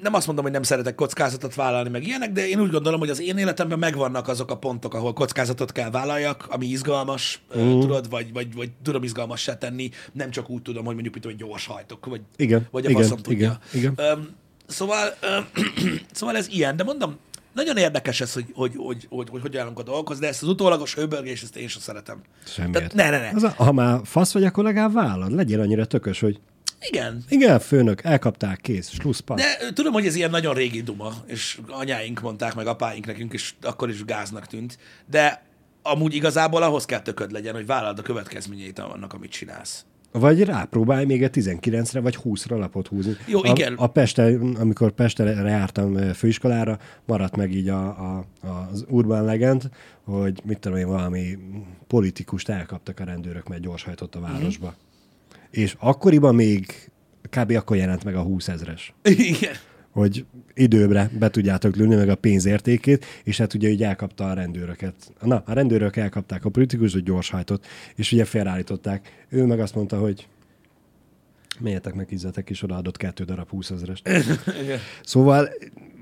Speaker 1: nem azt mondom, hogy nem szeretek kockázatot vállalni, meg ilyenek, de én úgy gondolom, hogy az én életemben megvannak azok a pontok, ahol kockázatot kell vállaljak, ami izgalmas, mm. tudod, vagy, vagy, vagy tudom izgalmassá tenni, nem csak úgy tudom, hogy mondjuk, hogy gyors hajtok, vagy,
Speaker 2: Igen,
Speaker 1: vagy a
Speaker 2: igen,
Speaker 1: faszom tudja.
Speaker 2: igen, igen.
Speaker 1: Öm, szóval, öm, szóval ez ilyen, de mondom, nagyon érdekes ez, hogy hogy, hogy, hogy, hogy, hogy állunk a dolgokhoz, de ezt az utólagos hőbörgést, ezt én sem szeretem.
Speaker 2: Semmiért.
Speaker 1: Tehát ne, ne, ne.
Speaker 2: Az a, ha már fasz vagy, akkor legalább vállal. Legyél annyira tökös, hogy
Speaker 1: Igen,
Speaker 2: igen, főnök, elkapták, kész, slusz, passz.
Speaker 1: De tudom, hogy ez ilyen nagyon régi duma, és anyáink mondták, meg apáink nekünk, és akkor is gáznak tűnt. De amúgy igazából ahhoz kell tököd legyen, hogy vállald a következményeit annak, amit csinálsz.
Speaker 2: Vagy rápróbálj még egy 19-re vagy 20-ra lapot húzni.
Speaker 1: Jó,
Speaker 2: a,
Speaker 1: igen.
Speaker 2: A Peste, amikor Pestre jártam főiskolára, maradt meg így a, a, az Urban Legend, hogy mit tudom én, valami politikust elkaptak a rendőrök, mert gyorshajtott a városba.
Speaker 1: Mhm.
Speaker 2: És akkoriban még kb. akkor jelent meg a 20 ezres.
Speaker 1: Igen.
Speaker 2: hogy időbre be tudjátok lőni meg a pénzértékét, és hát ugye így elkapta a rendőröket. Na, a rendőrök elkapták a politikus, hogy gyorshajtott, és ugye felállították. Ő meg azt mondta, hogy menjetek meg izzetek, és odaadott kettő darab 20 ezerest. szóval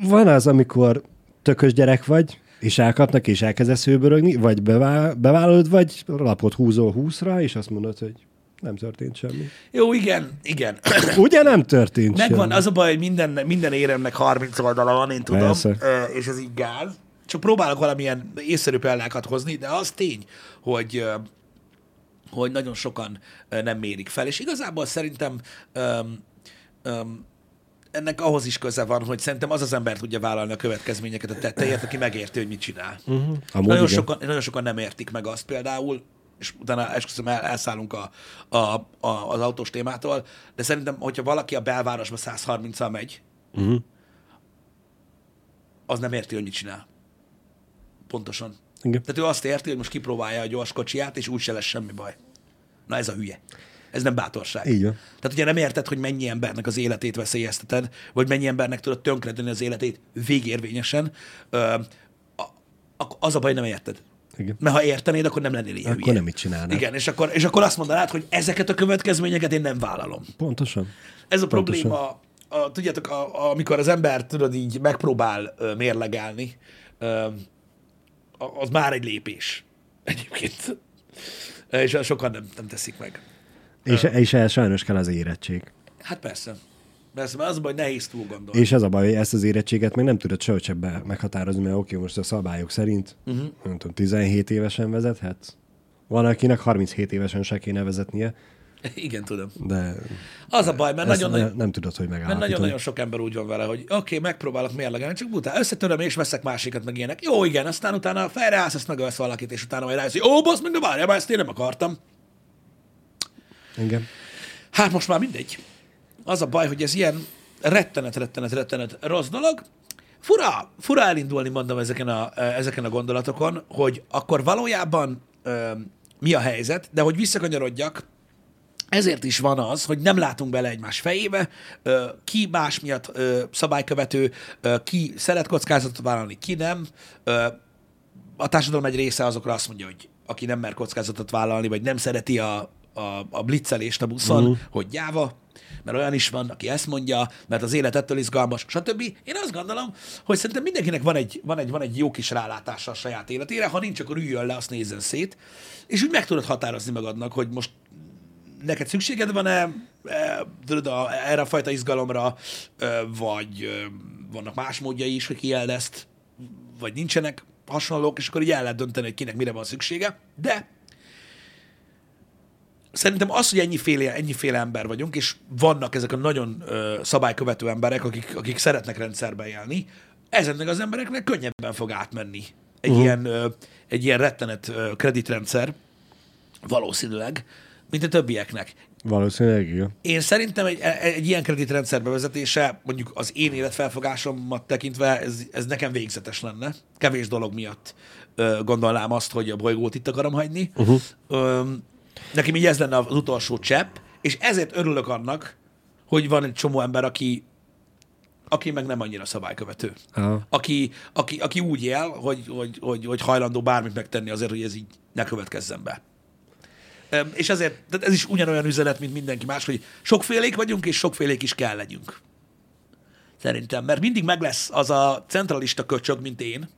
Speaker 2: van az, amikor tökös gyerek vagy, és elkapnak, és elkezdesz hőbörögni, vagy bevá- bevállalod, vagy lapot húzol 20-ra, és azt mondod, hogy nem történt semmi.
Speaker 1: Jó, igen, igen.
Speaker 2: Ugye nem történt
Speaker 1: Megvan,
Speaker 2: semmi?
Speaker 1: az a baj, hogy minden, minden éremnek 30 oldala van, én tudom,
Speaker 2: Persze.
Speaker 1: és ez így gáz. Csak próbálok valamilyen észszerű példákat hozni, de az tény, hogy hogy nagyon sokan nem mérik fel, és igazából szerintem öm, öm, ennek ahhoz is köze van, hogy szerintem az az ember tudja vállalni a következményeket a tetteért, aki megérti, hogy mit csinál.
Speaker 2: Uh-huh. Amúgy
Speaker 1: Nagyon
Speaker 2: igen.
Speaker 1: sokan, nagyon sokan nem értik meg azt például, és utána esküszöm, el, elszállunk a, a, a, az autós témától, de szerintem, hogyha valaki a belvárosba 130-al megy,
Speaker 2: Uh-huh.
Speaker 1: az nem érti, hogy mit csinál. Pontosan.
Speaker 2: Igen.
Speaker 1: Tehát ő azt érti, hogy most kipróbálja a gyors kocsiját, és úgy se lesz semmi baj. Na ez a hülye. Ez nem bátorság.
Speaker 2: Van.
Speaker 1: Tehát ugye nem érted, hogy mennyi embernek az életét veszélyezteted, vagy mennyi embernek tudod tönkretenni az életét végérvényesen, ö, az a baj, nem érted.
Speaker 2: Igen.
Speaker 1: Mert ha értenéd, akkor nem lennél ilyen
Speaker 2: Akkor
Speaker 1: hülye.
Speaker 2: nem így csinálnád.
Speaker 1: Igen, és akkor, és akkor azt mondanád, hogy ezeket a következményeket én nem vállalom.
Speaker 2: Pontosan.
Speaker 1: Ez a
Speaker 2: Pontosan.
Speaker 1: probléma, a, tudjátok, a, a, amikor az ember, tudod, így megpróbál ö, mérlegelni, ö, az már egy lépés egyébként. És sokan nem, nem teszik meg.
Speaker 2: És, és ehhez sajnos kell az érettség.
Speaker 1: Hát persze. Persze, mert az a baj, nehéz túl gondolni.
Speaker 2: És ez a baj, hogy ezt az érettséget még nem tudod sehogy be- meghatározni, mert oké, most a szabályok szerint, uh-huh. nem tudom, 17 évesen vezethetsz. Van, akinek 37 évesen se kéne vezetnie,
Speaker 1: Igen, tudom.
Speaker 2: de
Speaker 1: Az a baj, mert nagyon,
Speaker 2: ne,
Speaker 1: nagyon,
Speaker 2: nem tudod, hogy
Speaker 1: mert
Speaker 2: megállapítani.
Speaker 1: nagyon-nagyon sok ember úgy van vele, hogy oké, okay, megpróbálok mérlegelni, csak bután összetöröm és veszek másikat, meg ilyenek. Jó, igen, aztán utána felreállsz, ezt megölsz valakit, és utána majd rájössz, hogy ó, basz, meg de várjál, ezt én nem akartam.
Speaker 2: Igen.
Speaker 1: Hát most már mindegy. Az a baj, hogy ez ilyen rettenet, rettenet, rettenet rossz dolog. Fura, fura elindulni, mondom, ezeken a, ezeken a gondolatokon, hogy akkor valójában ö, mi a helyzet, de hogy visszakanyarodjak, ezért is van az, hogy nem látunk bele egymás fejébe, ki más miatt szabálykövető, ki szeret kockázatot vállalni, ki nem. A társadalom egy része azokra azt mondja, hogy aki nem mer kockázatot vállalni, vagy nem szereti a, a, a blitzelést a buszon, uh-huh. hogy gyáva, mert olyan is van, aki ezt mondja, mert az élet ettől izgalmas, stb. Én azt gondolom, hogy szerintem mindenkinek van egy, van egy, van egy jó kis rálátása a saját életére, ha nincs, akkor üljön le, azt nézzen szét, és úgy meg tudod határozni magadnak, hogy most neked szükséged van-e e, tudod, erre a fajta izgalomra, e, vagy e, vannak más módjai is, hogy kield ezt, vagy nincsenek hasonlók, és akkor így el lehet dönteni, hogy kinek mire van szüksége, de szerintem az, hogy ennyiféle, ennyiféle ember vagyunk, és vannak ezek a nagyon ö, szabálykövető emberek, akik, akik szeretnek rendszerben élni, ezeknek az embereknek könnyebben fog átmenni egy, uh-huh. ilyen, ö, egy ilyen rettenet ö, kreditrendszer, valószínűleg, mint a többieknek.
Speaker 2: Valószínűleg, igen.
Speaker 1: Én szerintem egy, egy ilyen kreditrendszer bevezetése, mondjuk az én életfelfogásomat tekintve, ez, ez nekem végzetes lenne. Kevés dolog miatt ö, gondolnám azt, hogy a bolygót itt akarom hagyni. Uh-huh. Ö, nekem így ez lenne az utolsó csepp, és ezért örülök annak, hogy van egy csomó ember, aki aki meg nem annyira szabálykövető.
Speaker 2: Aha.
Speaker 1: Aki, aki, aki úgy él, hogy, hogy, hogy, hogy hajlandó bármit megtenni azért, hogy ez így ne következzen be. És ezért, tehát ez is ugyanolyan üzenet, mint mindenki más, hogy sokfélék vagyunk, és sokfélék is kell legyünk. Szerintem, mert mindig meg lesz az a centralista köcsög, mint én,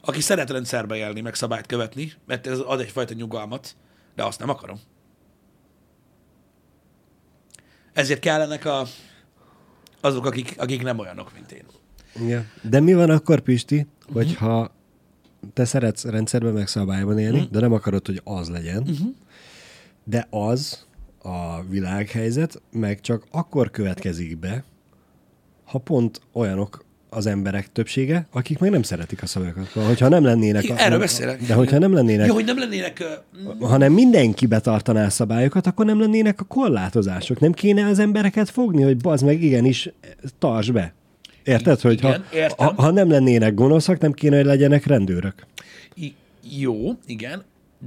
Speaker 1: aki szeret rendszerbe élni, meg szabályt követni, mert ez ad egyfajta nyugalmat, de azt nem akarom. Ezért kellenek a, azok, akik, akik nem olyanok, mint én.
Speaker 2: Igen. De mi van akkor, Pisti, hogyha te szeretsz rendszerben meg szabályban élni,
Speaker 1: Mhm.
Speaker 2: de nem akarod, hogy az legyen, de az a világhelyzet meg csak akkor következik be, ha pont olyanok az emberek többsége, akik meg nem szeretik a szabályokat. Hogyha nem lennének... A,
Speaker 1: Erről beszélek.
Speaker 2: De hogyha nem lennének,
Speaker 1: Jó, hogy nem lennének...
Speaker 2: hanem mindenki betartaná a szabályokat, akkor nem lennének a korlátozások. Nem kéne az embereket fogni, hogy bazd meg igenis, tartsd be. Érted, hogy ha,
Speaker 1: Igen, értem.
Speaker 2: ha, ha nem lennének gonoszak, nem kéne, hogy legyenek rendőrök.
Speaker 1: i- Jó, igen.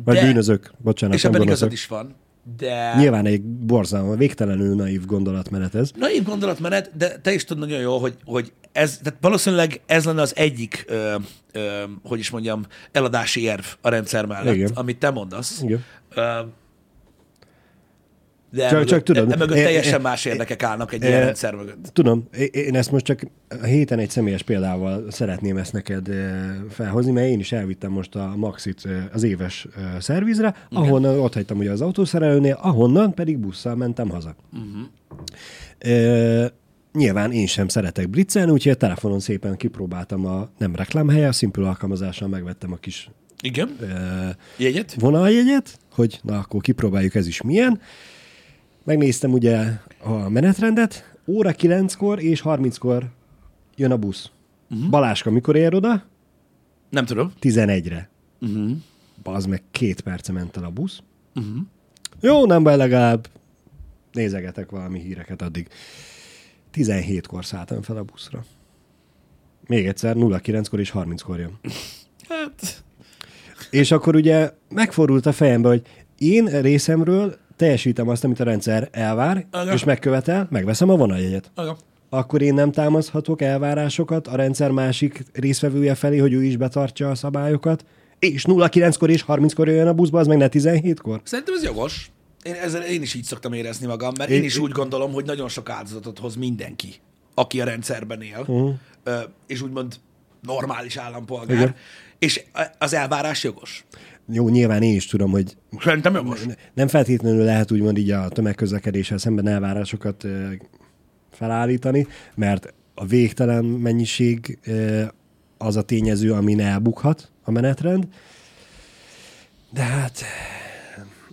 Speaker 2: Vagy
Speaker 1: de,
Speaker 2: bűnözők. Bocsánat,
Speaker 1: És ebben igazad is van. De...
Speaker 2: Nyilván egy borzalma, végtelenül naív gondolatmenet ez.
Speaker 1: Naív gondolatmenet, de te is tudod nagyon jól, hogy, hogy ez, tehát valószínűleg ez lenne az egyik, ö, ö, hogy is mondjam, eladási érv a rendszer mellett,
Speaker 2: Igen.
Speaker 1: amit te mondasz.
Speaker 2: Igen.
Speaker 1: Ö, de
Speaker 2: Csak-
Speaker 1: emögött,
Speaker 2: csak tudod,
Speaker 1: e- emögött
Speaker 2: e-
Speaker 1: teljesen
Speaker 2: e-
Speaker 1: más érdekek állnak egy
Speaker 2: e-
Speaker 1: ilyen rendszer mögött.
Speaker 2: Tudom, én ezt most csak a héten egy személyes példával szeretném ezt neked eh, felhozni, mert én is elvittem most a Maxit eh, az éves eh, szervizre, ahonnan ott hagytam ugye az autószerelőnél, ahonnan pedig busszal mentem haza. Uh-huh. Nyilván én sem szeretek blitzelni, úgyhogy a telefonon szépen kipróbáltam a nem reklámhelye, a Simple alkalmazással megvettem a kis
Speaker 1: Igen?
Speaker 2: eh,
Speaker 1: Jegyet?
Speaker 2: vonaljegyet, hogy na akkor kipróbáljuk ez is milyen. Megnéztem ugye a menetrendet, óra 9-kor és 30-kor jön a busz. Uh-huh. Baláska mikor ér oda?
Speaker 1: Nem tudom.
Speaker 2: 11-re.
Speaker 1: Uh-huh.
Speaker 2: Bazd meg, két perce ment el a busz. Uh-huh. Jó, nem baj, legalább nézegetek valami híreket addig. 17-kor szálltam fel a buszra. Még egyszer, 09-kor és 30-kor jön.
Speaker 1: Hát,
Speaker 2: És akkor ugye megfordult a fejembe, hogy én részemről teljesítem azt, amit a rendszer elvár,
Speaker 1: Aga.
Speaker 2: és megkövetel, megveszem a vonaljegyet.
Speaker 1: aga.
Speaker 2: Akkor én nem támaszhatok elvárásokat a rendszer másik részvevője felé, hogy ő is betartsa a szabályokat, és 09-kor és 30-kor jön a buszba, az meg ne 17-kor.
Speaker 1: Szerintem ez jogos. Én, ezzel én is így szoktam érezni magam, mert
Speaker 2: Én-
Speaker 1: én is úgy gondolom, hogy nagyon sok áldozatot hoz mindenki, aki a rendszerben él,
Speaker 2: Mhm.
Speaker 1: uh. és úgymond normális állampolgár,
Speaker 2: Igen.
Speaker 1: és az elvárás jogos.
Speaker 2: Jó, nyilván én is tudom, hogy
Speaker 1: Szerintem jogos.
Speaker 2: nem feltétlenül lehet úgymond így a tömegközlekedéssel szemben elvárásokat felállítani, mert a végtelen mennyiség az a tényező, amin elbukhat a menetrend. De hát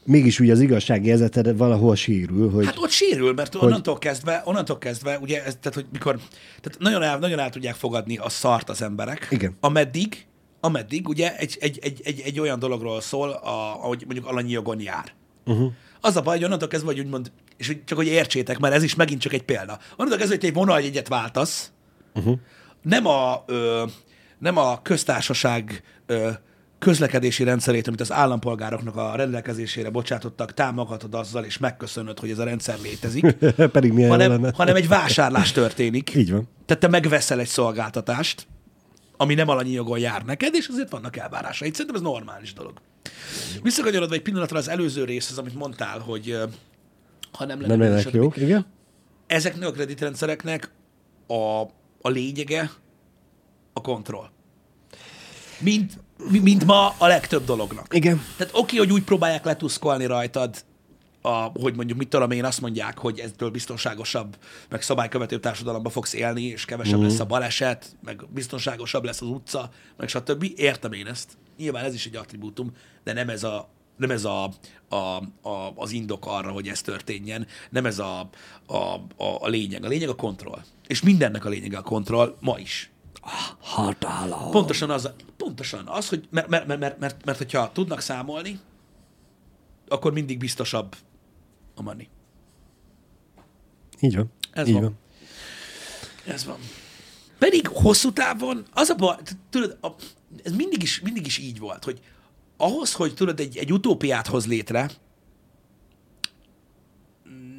Speaker 2: mégis ugye az igazságérzeted valahol sérül, hogy
Speaker 1: Hát ott sérül, mert onnantól kezdve, onnantól kezdve, ugye, ez, tehát, hogy mikor, tehát nagyon el, nagyon el tudják fogadni a szart az emberek,
Speaker 2: Igen.
Speaker 1: ameddig, ameddig ugye egy, egy, egy, egy, egy olyan dologról szól, a, ahogy mondjuk alanyi jogon jár. Uh-huh. Az a baj, hogy onnantól kezdve, hogy úgymond, és hogy csak hogy értsétek, mert ez is megint csak egy példa. Onnantól kezdve, hogy egy vonaljegyet váltasz, uh-huh. nem, a, ö, nem a köztársaság ö, közlekedési rendszerét, amit az állampolgároknak a rendelkezésére bocsátottak, támogatod azzal, és megköszönöd, hogy ez a rendszer létezik,
Speaker 2: pedig milyen
Speaker 1: hanem,
Speaker 2: lenne.
Speaker 1: hanem egy vásárlás történik.
Speaker 2: Így van.
Speaker 1: Tehát te megveszel egy szolgáltatást, ami nem alanyi jogon jár neked, és azért vannak elvárásaid. Szerintem ez normális dolog. Visszakanyarodva egy pillanatra az előző részhez, amit mondtál, hogy ha nem lenne
Speaker 2: Nem lennek jók, igen?
Speaker 1: Ezeknek a kreditrendszereknek a, a lényege a kontroll. Mint, mi- mint ma a legtöbb dolognak.
Speaker 2: Igen.
Speaker 1: Tehát oké, hogy úgy próbálják letuszkolni rajtad, a, hogy mondjuk mit tudom én, azt mondják, hogy eztől biztonságosabb, meg szabálykövető társadalomba fogsz élni, és kevesebb lesz a baleset, meg biztonságosabb lesz az utca, meg stb. Értem én ezt. Nyilván ez is egy attribútum, de nem ez a nem ez a, a, a, az indok arra, hogy ez történjen, nem ez a, a, a, a lényeg. A lényeg a kontroll. És mindennek a lényege a kontroll, ma is.
Speaker 2: Hatalom.
Speaker 1: Pontosan az, pontosan az, hogy mert, mert, mert, mert, mert, mert hogyha tudnak számolni, akkor mindig biztosabb a money.
Speaker 2: Így van.
Speaker 1: Ez
Speaker 2: Így
Speaker 1: van.
Speaker 2: van.
Speaker 1: Ez van. Pedig hosszú távon, az a baj, tudod, a, ez mindig is, mindig is így volt, hogy ahhoz, hogy tudod, egy, egy utópiát hoz létre,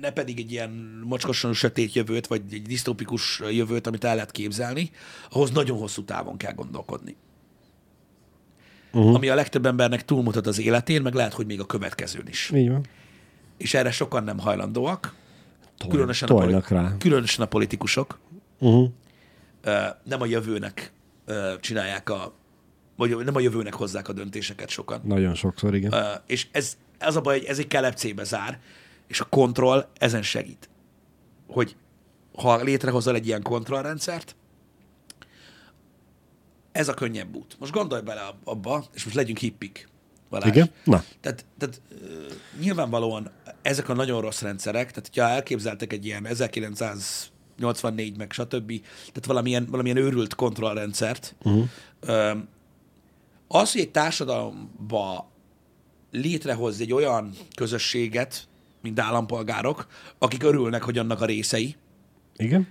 Speaker 1: ne pedig egy ilyen mocskosan sötét jövőt, vagy egy disztópikus jövőt, amit el lehet képzelni, ahhoz nagyon hosszú távon kell gondolkodni. Uh-huh. Ami a legtöbb embernek túlmutat az életén, meg lehet, hogy még a következőn is.
Speaker 2: Így van.
Speaker 1: És erre sokan nem hajlandóak,
Speaker 2: Tol,
Speaker 1: különösen, a,
Speaker 2: tolnak
Speaker 1: poli-
Speaker 2: rá.
Speaker 1: különösen a politikusok.
Speaker 2: Uh-huh.
Speaker 1: Nem a jövőnek csinálják a, vagy nem a jövőnek hozzák a döntéseket sokan.
Speaker 2: Nagyon sokszor, igen.
Speaker 1: És ez, ez a baj, hogy ez egy kelepcébe zár, és a kontroll ezen segít. Hogy ha létrehozol egy ilyen kontrollrendszert, ez a könnyebb út. Most gondolj bele abba, és most legyünk hippik. Balázs.
Speaker 2: Igen? Na.
Speaker 1: Tehát, tehát nyilvánvalóan ezek a nagyon rossz rendszerek, tehát hogyha elképzeltek egy ilyen 1984 meg stb., tehát valamilyen, valamilyen őrült kontrollrendszert, uh-huh. az, hogy egy társadalomba létrehoz egy olyan közösséget, mint állampolgárok, akik örülnek, hogy annak a részei,
Speaker 2: Igen?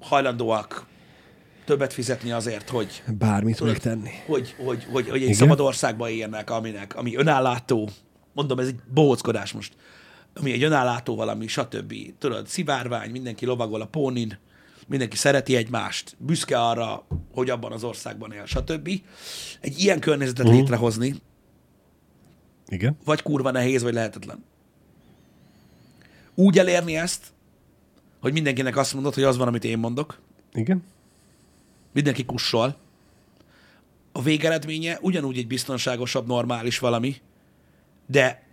Speaker 1: hajlandóak többet fizetni azért, hogy
Speaker 2: Bármit megtenni.
Speaker 1: hogy, hogy, hogy, hogy egy
Speaker 2: Igen.
Speaker 1: szabad országban élnek, aminek, ami önállátó, mondom, ez egy bohóckodás most, ami egy önállátó valami, stb. Tudod, szivárvány, mindenki lovagol a pónin, mindenki szereti egymást, büszke arra, hogy abban az országban él, stb. Egy ilyen környezetet uh-huh. létrehozni,
Speaker 2: Igen?
Speaker 1: vagy kurva nehéz, vagy lehetetlen. Úgy elérni ezt, hogy mindenkinek azt mondod, hogy az van, amit én mondok,
Speaker 2: Igen?
Speaker 1: Mindenki kussol. A végeredménye ugyanúgy egy biztonságosabb, normális valami, de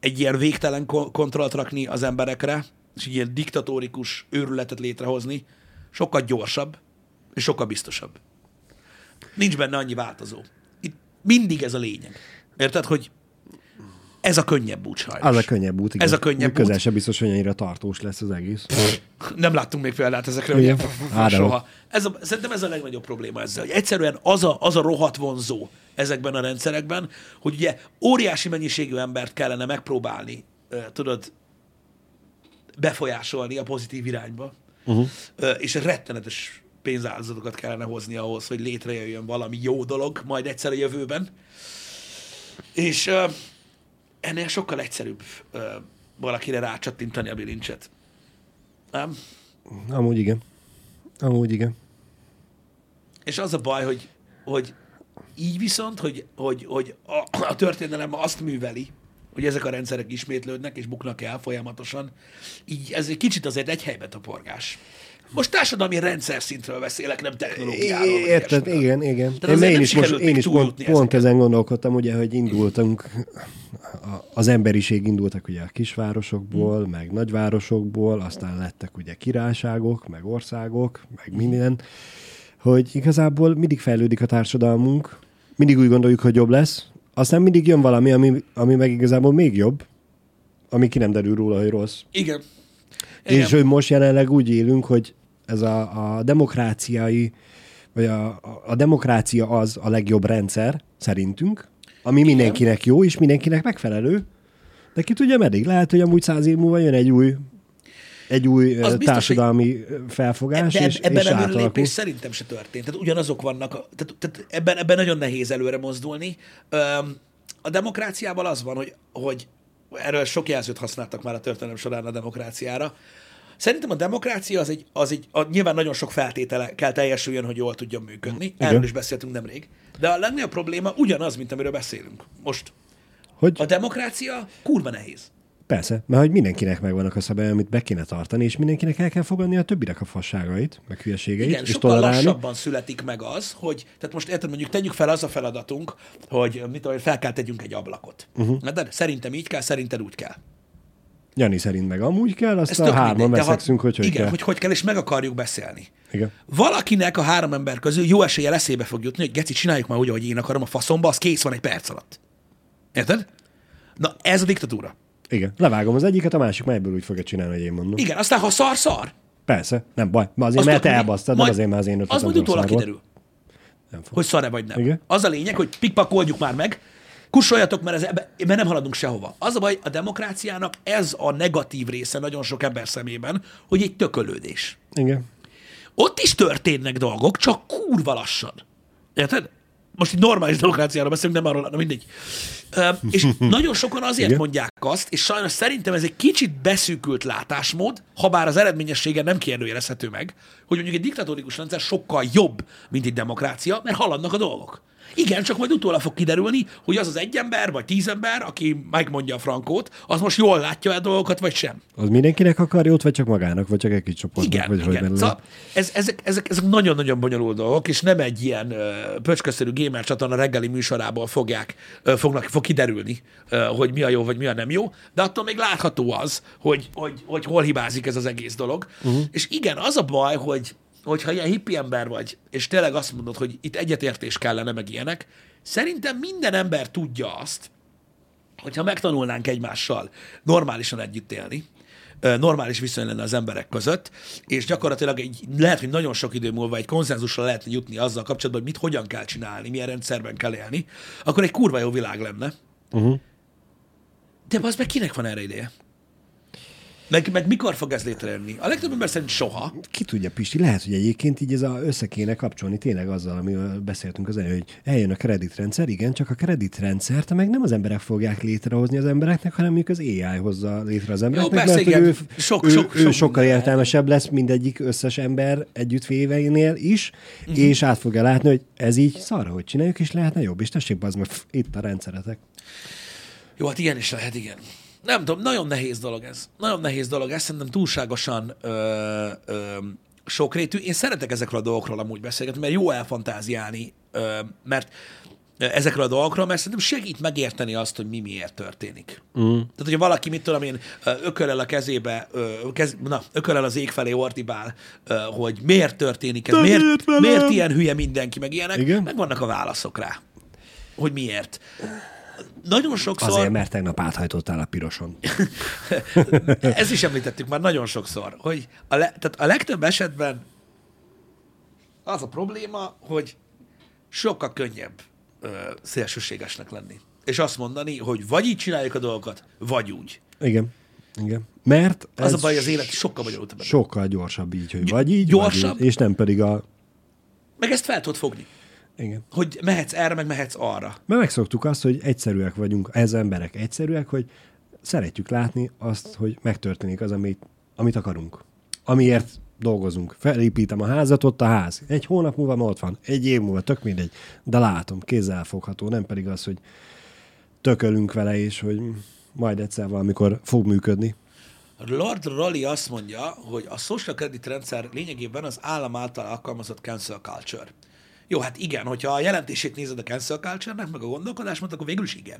Speaker 1: egy ilyen végtelen ko- kontrollt rakni az emberekre, és egy ilyen diktatórikus őrületet létrehozni, sokkal gyorsabb, és sokkal biztosabb. Nincs benne annyi változó. Itt mindig ez a lényeg. Érted, hogy ez a könnyebb út sajnos.
Speaker 2: Az a könnyebb út, igen.
Speaker 1: Ez a könnyebb
Speaker 2: Közel
Speaker 1: út.
Speaker 2: sem biztos, hogy annyira tartós lesz az egész.
Speaker 1: Nem láttunk még példát ezekre,
Speaker 2: Igen. de
Speaker 1: Soha. Ez a, szerintem ez a legnagyobb probléma ezzel, hogy egyszerűen az a, az a rohadt vonzó ezekben a rendszerekben, hogy ugye óriási mennyiségű embert kellene megpróbálni, tudod, befolyásolni a pozitív irányba, uh-huh. és rettenetes pénzáldozatokat kellene hozni ahhoz, hogy létrejöjjön valami jó dolog majd egyszer a jövőben. És ennél sokkal egyszerűbb ö, valakire rácsattintani a bilincset. Nem?
Speaker 2: Amúgy igen. Amúgy igen.
Speaker 1: És az a baj, hogy, hogy így viszont, hogy, hogy, hogy a, a történelem azt műveli, hogy ezek a rendszerek ismétlődnek és buknak el folyamatosan, így ez egy kicsit azért egy helyben taporgás. Most társadalmi rendszer szintről beszélek, nem technológiáról.
Speaker 2: Érted? Igen, igen.
Speaker 1: Tehát
Speaker 2: én
Speaker 1: nem
Speaker 2: is, most, én is pont, pont ezen gondolkodtam, ugye, hogy indultunk, az emberiség indultak ugye a kisvárosokból,
Speaker 1: Hmm.
Speaker 2: meg nagyvárosokból, aztán lettek ugye királyságok, meg országok, meg minden, hogy igazából mindig fejlődik a társadalmunk, mindig úgy gondoljuk, hogy jobb lesz, aztán mindig jön valami, ami, ami meg igazából még jobb, ami ki nem derül róla, hogy rossz.
Speaker 1: Igen. Igen.
Speaker 2: És hogy most jelenleg úgy élünk, hogy ez a, a demokráciai, vagy a, a, demokrácia az a legjobb rendszer, szerintünk, ami mindenkinek jó, és mindenkinek megfelelő. De ki tudja meddig? Lehet, hogy amúgy száz év múlva jön egy új egy új
Speaker 1: Az biztos,
Speaker 2: társadalmi ö, felfogás,
Speaker 1: de
Speaker 2: és,
Speaker 1: ebben
Speaker 2: és
Speaker 1: a
Speaker 2: átalakul.
Speaker 1: lépés szerintem se történt. Tehát ugyanazok vannak, tehát, tehát ebben, ebben nagyon nehéz előre mozdulni. A demokráciával az van, hogy, hogy erről sok jelzőt használtak már a történelem során a demokráciára. Szerintem a demokrácia az egy, az egy a, nyilván nagyon sok feltétele kell teljesüljön, hogy jól tudjon működni.
Speaker 2: Igen.
Speaker 1: Erről is beszéltünk nemrég. De a legnagyobb probléma ugyanaz, mint amiről beszélünk most.
Speaker 2: Hogy
Speaker 1: A demokrácia kurva nehéz.
Speaker 2: persze, mert hogy mindenkinek megvannak a szabályai, amit be kéne tartani, és mindenkinek el kell fogadni a többinek a fasságait, meg hülyeségeit,
Speaker 1: Igen,
Speaker 2: és
Speaker 1: sokkal
Speaker 2: tolerálni.
Speaker 1: lassabban születik meg az, hogy, tehát most érted, mondjuk tegyük fel az a feladatunk, hogy mit tudom, fel kell tegyünk egy ablakot. Uh-huh. De szerintem így kell, szerinted úgy kell.
Speaker 2: Jani szerint meg amúgy kell, azt
Speaker 1: Ez
Speaker 2: a
Speaker 1: tök
Speaker 2: hárman veszekszünk, hogy hogy
Speaker 1: igen,
Speaker 2: kell.
Speaker 1: hogy hogy kell, és meg akarjuk beszélni.
Speaker 2: Igen.
Speaker 1: Valakinek a három ember közül jó eséllyel eszébe fog jutni, hogy Geci, csináljuk már úgy, ahogy én akarom a faszomba, az kész van egy perc alatt. Érted? Na, ez a diktatúra.
Speaker 2: Igen. Levágom az egyiket, a másik már ebből úgy fogja csinálni, hogy én mondom.
Speaker 1: Igen, aztán ha szar, szar.
Speaker 2: Persze, nem baj. Azért,
Speaker 1: Azt
Speaker 2: mert te elbasztad, nem
Speaker 1: majd-
Speaker 2: azért, mert az én
Speaker 1: Az
Speaker 2: ötletem
Speaker 1: majd utólag kiderül,
Speaker 2: Nem fog.
Speaker 1: hogy szar-e vagy nem.
Speaker 2: Igen.
Speaker 1: Az a lényeg, hogy pikpakoljuk már meg, kussoljatok, mert, ez mert nem haladunk sehova. Az a baj, a demokráciának ez a negatív része nagyon sok ember szemében, hogy egy tökölődés.
Speaker 2: Igen.
Speaker 1: Ott is történnek dolgok, csak kurva lassan. Érted? Most egy normális demokráciáról beszélünk, nem arról, na mindegy. És nagyon sokan azért
Speaker 2: Igen.
Speaker 1: mondják azt, és sajnos szerintem ez egy kicsit beszűkült látásmód, ha bár az eredményessége nem kérdőjelezhető meg, hogy mondjuk egy diktatórikus rendszer sokkal jobb, mint egy demokrácia, mert haladnak a dolgok. Igen, csak majd utólag fog kiderülni, hogy az az egy ember, vagy tíz ember, aki megmondja a frankót, az most jól látja a dolgokat, vagy sem.
Speaker 2: Az mindenkinek akar jót, vagy csak magának, vagy csak egy kis csoportnak,
Speaker 1: Igen,
Speaker 2: vagy hogy
Speaker 1: igen.
Speaker 2: belőle.
Speaker 1: Szóval ez, ezek, ezek, ezek nagyon-nagyon bonyolult dolgok, és nem egy ilyen ö, pöcsköszerű gamer csatorna reggeli műsorából fogják, ö, fognak, fog kiderülni, ö, hogy mi a jó, vagy mi a nem jó, de attól még látható az, hogy, hogy, hogy hol hibázik ez az egész dolog. Uh-huh. És igen, az a baj, hogy hogyha ilyen hippi ember vagy, és tényleg azt mondod, hogy itt egyetértés kellene, meg ilyenek, szerintem minden ember tudja azt, hogyha megtanulnánk egymással normálisan együtt élni, normális viszony lenne az emberek között, és gyakorlatilag egy, lehet, hogy nagyon sok idő múlva egy konszenzusra lehetne jutni azzal kapcsolatban, hogy mit hogyan kell csinálni, milyen rendszerben kell élni, akkor egy kurva jó világ lenne.
Speaker 2: Uh-huh.
Speaker 1: De az meg kinek van erre ideje? Meg, meg mikor fog ez létrejönni? A legtöbb ember szerint soha.
Speaker 2: Ki tudja, Pisti, lehet, hogy egyébként így ez a össze kéne kapcsolni tényleg azzal, amiről beszéltünk az előbb, hogy eljön a kreditrendszer, igen, csak a kreditrendszert meg nem az emberek fogják létrehozni az embereknek, hanem mondjuk az AI hozza létre az embereknek,
Speaker 1: persze,
Speaker 2: mert
Speaker 1: igen.
Speaker 2: ő,
Speaker 1: Sok-
Speaker 2: ő,
Speaker 1: sok-
Speaker 2: ő
Speaker 1: sok
Speaker 2: sokkal értelmesebb lesz mindegyik összes ember együttvéveinél is, uh-huh. és át fogja látni, hogy ez így szarra, hogy csináljuk, és lehetne jobb, és tessék, az meg itt a rendszeretek.
Speaker 1: Jó, hát ilyen is lehet, igen. Nem tudom, nagyon nehéz dolog ez. Nagyon nehéz dolog ez, szerintem túlságosan ö, ö, sokrétű. Én szeretek ezekről a dolgokról amúgy beszélgetni, mert jó elfantáziálni, ö, mert ezekről a dolgokról, mert szerintem segít megérteni azt, hogy mi miért történik. Mm. Tehát, hogyha valaki, mit tudom én, ökölel a kezébe, kez, na, ökölel az ég felé ordibál, hogy miért történik ez, miért,
Speaker 2: miért
Speaker 1: ilyen hülye mindenki, meg ilyenek,
Speaker 2: Igen.
Speaker 1: meg vannak a válaszok rá, hogy miért. Nagyon sokszor...
Speaker 2: Azért, mert tegnap áthajtottál a piroson.
Speaker 1: Ezt is említettük már nagyon sokszor, hogy a, le, tehát a legtöbb esetben az a probléma, hogy sokkal könnyebb ö, szélsőségesnek lenni. És azt mondani, hogy vagy így csináljuk a dolgokat, vagy úgy.
Speaker 2: Igen. Igen. Mert
Speaker 1: Az
Speaker 2: ez
Speaker 1: a baj, az élet sokkal bonyolultabb. So-
Speaker 2: sokkal gyorsabb így, hogy vagy így,
Speaker 1: gyorsabb?
Speaker 2: vagy így, és nem pedig a...
Speaker 1: Meg ezt fel tudod fogni,
Speaker 2: Igen.
Speaker 1: hogy mehetsz erre, meg mehetsz arra.
Speaker 2: Mert megszoktuk azt, hogy egyszerűek vagyunk, ez emberek egyszerűek, hogy szeretjük látni azt, hogy megtörténik az, amit, amit akarunk. Amiért dolgozunk. Felépítem a házat, ott a ház. Egy hónap múlva ma ott van. Egy év múlva, tök mindegy. De látom, kézzelfogható, nem pedig az, hogy tökölünk vele, és hogy majd egyszer valamikor fog működni.
Speaker 1: Lord Raleigh azt mondja, hogy a social credit rendszer lényegében az állam által alkalmazott cancel culture. Jó, hát igen, hogyha a jelentését nézed a cancel culture-nek, meg a gondolkodásmód, akkor végül is igen.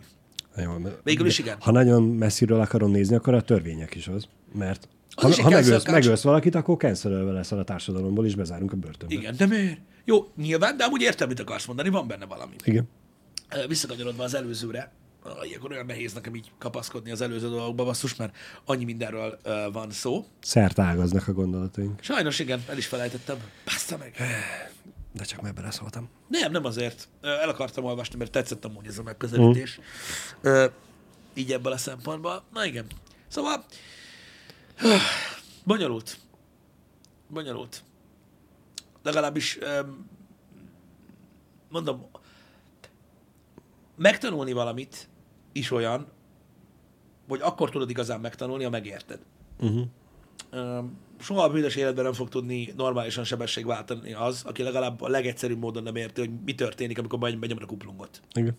Speaker 2: Jó,
Speaker 1: Végül is igen.
Speaker 2: Ha nagyon messziről akarom nézni, akkor a törvények is az. Mert
Speaker 1: Az
Speaker 2: ha, ha megölsz,
Speaker 1: culture.
Speaker 2: megölsz valakit, akkor cancelölve leszel a társadalomból, és bezárunk a börtönbe.
Speaker 1: Igen, de miért? Jó, nyilván, de amúgy értem, mit akarsz mondani, van benne valami.
Speaker 2: Igen.
Speaker 1: Visszakanyarodva az előzőre, ilyenkor olyan nehéz nekem így kapaszkodni az előző dolgokba, basszus, mert annyi mindenről ö, van szó.
Speaker 2: Szertágaznak a gondolataink.
Speaker 1: Sajnos igen, el is felejtettem. Bassza meg.
Speaker 2: De csak már beleszóltam.
Speaker 1: Nem, nem azért. El akartam olvasni, mert tetszett amúgy ez a megközelítés. Ö, így ebből a szempontból. Na igen. Szóval, bonyolult. Bonyolult. Legalábbis, mondom, megtanulni valamit is olyan, hogy akkor tudod igazán megtanulni, ha megérted.
Speaker 2: Uh-huh.
Speaker 1: Soha a büdös életben nem fog tudni normálisan sebességváltani az, aki legalább a legegyszerűbb módon nem érti, hogy mi történik, amikor benyomod a kuplungot.
Speaker 2: Igen.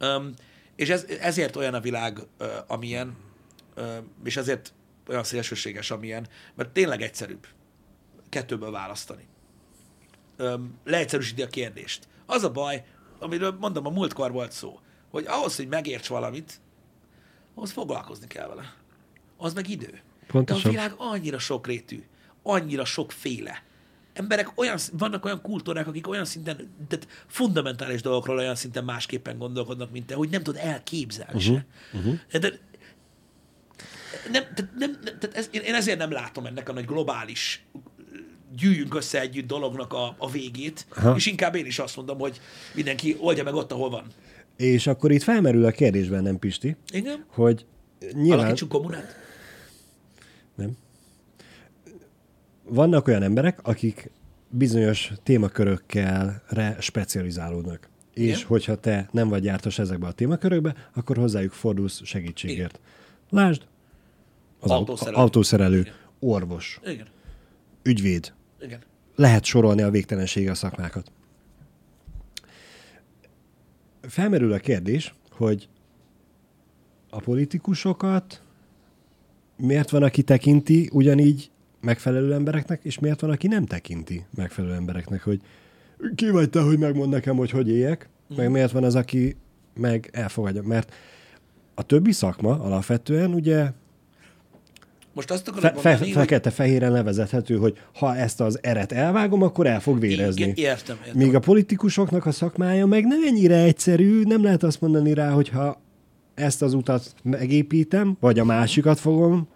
Speaker 1: Um, és ez, ezért olyan a világ, uh, amilyen, uh, és ezért olyan szélsőséges, amilyen, mert tényleg egyszerűbb kettőből választani. Um, leegyszerűsíti a kérdést. Az a baj, amiről mondom, a múltkor volt szó, hogy ahhoz, hogy megérts valamit, ahhoz foglalkozni kell vele. Az meg idő. De a
Speaker 2: Pontosan.
Speaker 1: világ annyira sokrétű, annyira sokféle. Emberek olyan, vannak olyan kultúrák, akik olyan szinten, tehát fundamentális dolgokról olyan szinten másképpen gondolkodnak, mint te, hogy nem tudod elképzelni uh-huh. se. Uh-huh. De, nem, tehát nem, nem, tehát ez, én, ezért nem látom ennek a nagy globális gyűjjünk össze együtt dolognak a, a végét,
Speaker 2: Aha.
Speaker 1: és inkább én is azt mondom, hogy mindenki oldja meg ott, ahol van.
Speaker 2: És akkor itt felmerül a kérdés bennem, Pisti,
Speaker 1: Igen?
Speaker 2: hogy nyilván
Speaker 1: Alakítsunk kommunát?
Speaker 2: Nem. vannak olyan emberek, akik bizonyos témakörökkel specializálódnak. És
Speaker 1: Igen.
Speaker 2: hogyha te nem vagy jártas ezekbe a témakörökbe, akkor hozzájuk fordulsz segítségért. Lásd, az
Speaker 1: Autószerelő.
Speaker 2: autószerelő, autószerelő orvos,
Speaker 1: Igen.
Speaker 2: ügyvéd,
Speaker 1: Igen.
Speaker 2: lehet sorolni a végtelensége a szakmákat. Felmerül a kérdés, hogy a politikusokat miért van, aki tekinti ugyanígy megfelelő embereknek, és miért van, aki nem tekinti megfelelő embereknek, hogy ki vagy te, hogy megmond nekem, hogy hogy éljek, meg miért van az, aki meg elfogadja. Mert a többi szakma alapvetően ugye
Speaker 1: Most azt akarod
Speaker 2: fe, fe,
Speaker 1: mondani, hogy...
Speaker 2: fekete-fehéren levezethető, hogy ha ezt az eret elvágom, akkor el fog vérezni.
Speaker 1: Igen, értem, értem.
Speaker 2: Míg a politikusoknak a szakmája meg nem ennyire egyszerű, nem lehet azt mondani rá, hogy ha ezt az utat megépítem, vagy a másikat fogom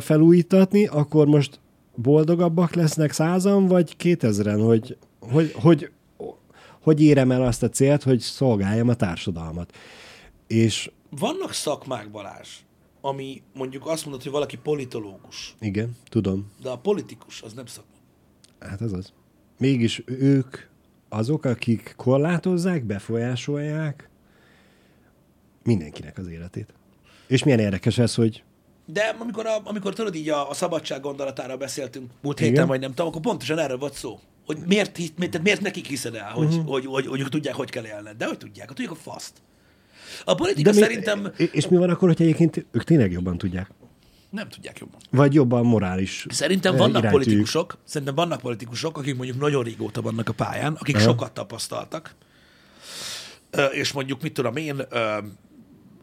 Speaker 2: felújítatni, akkor most boldogabbak lesznek százan, vagy kétezren, hogy, hogy, hogy, hogy érem el azt a célt, hogy szolgáljam a társadalmat. És
Speaker 1: Vannak szakmák, Balázs, ami mondjuk azt mondod, hogy valaki politológus,
Speaker 2: igen, tudom,
Speaker 1: de a politikus az nem szakma.
Speaker 2: hát ez az. Mégis ők azok, akik korlátozzák, befolyásolják mindenkinek az életét. És milyen érdekes ez, hogy
Speaker 1: De amikor, a, amikor tudod így a, a szabadság gondolatára beszéltünk múlt
Speaker 2: Igen.
Speaker 1: héten, vagy nem tudom, akkor pontosan erről volt szó. Hogy miért, miért, miért nekik hiszed el, hogy, uh-huh. hogy, hogy, hogy, ők tudják, hogy kell élned. De hogy tudják, hogy tudják a faszt. A politika
Speaker 2: mi-
Speaker 1: szerintem
Speaker 2: És mi van akkor, hogyha egyébként ők tényleg jobban tudják?
Speaker 1: nem tudják jobban.
Speaker 2: Vagy jobban morális
Speaker 1: Szerintem
Speaker 2: eh,
Speaker 1: vannak
Speaker 2: iránytűjük?
Speaker 1: politikusok, szerintem vannak politikusok, akik mondjuk nagyon régóta vannak a pályán, akik
Speaker 2: Aha.
Speaker 1: sokat tapasztaltak, és mondjuk, mit tudom én,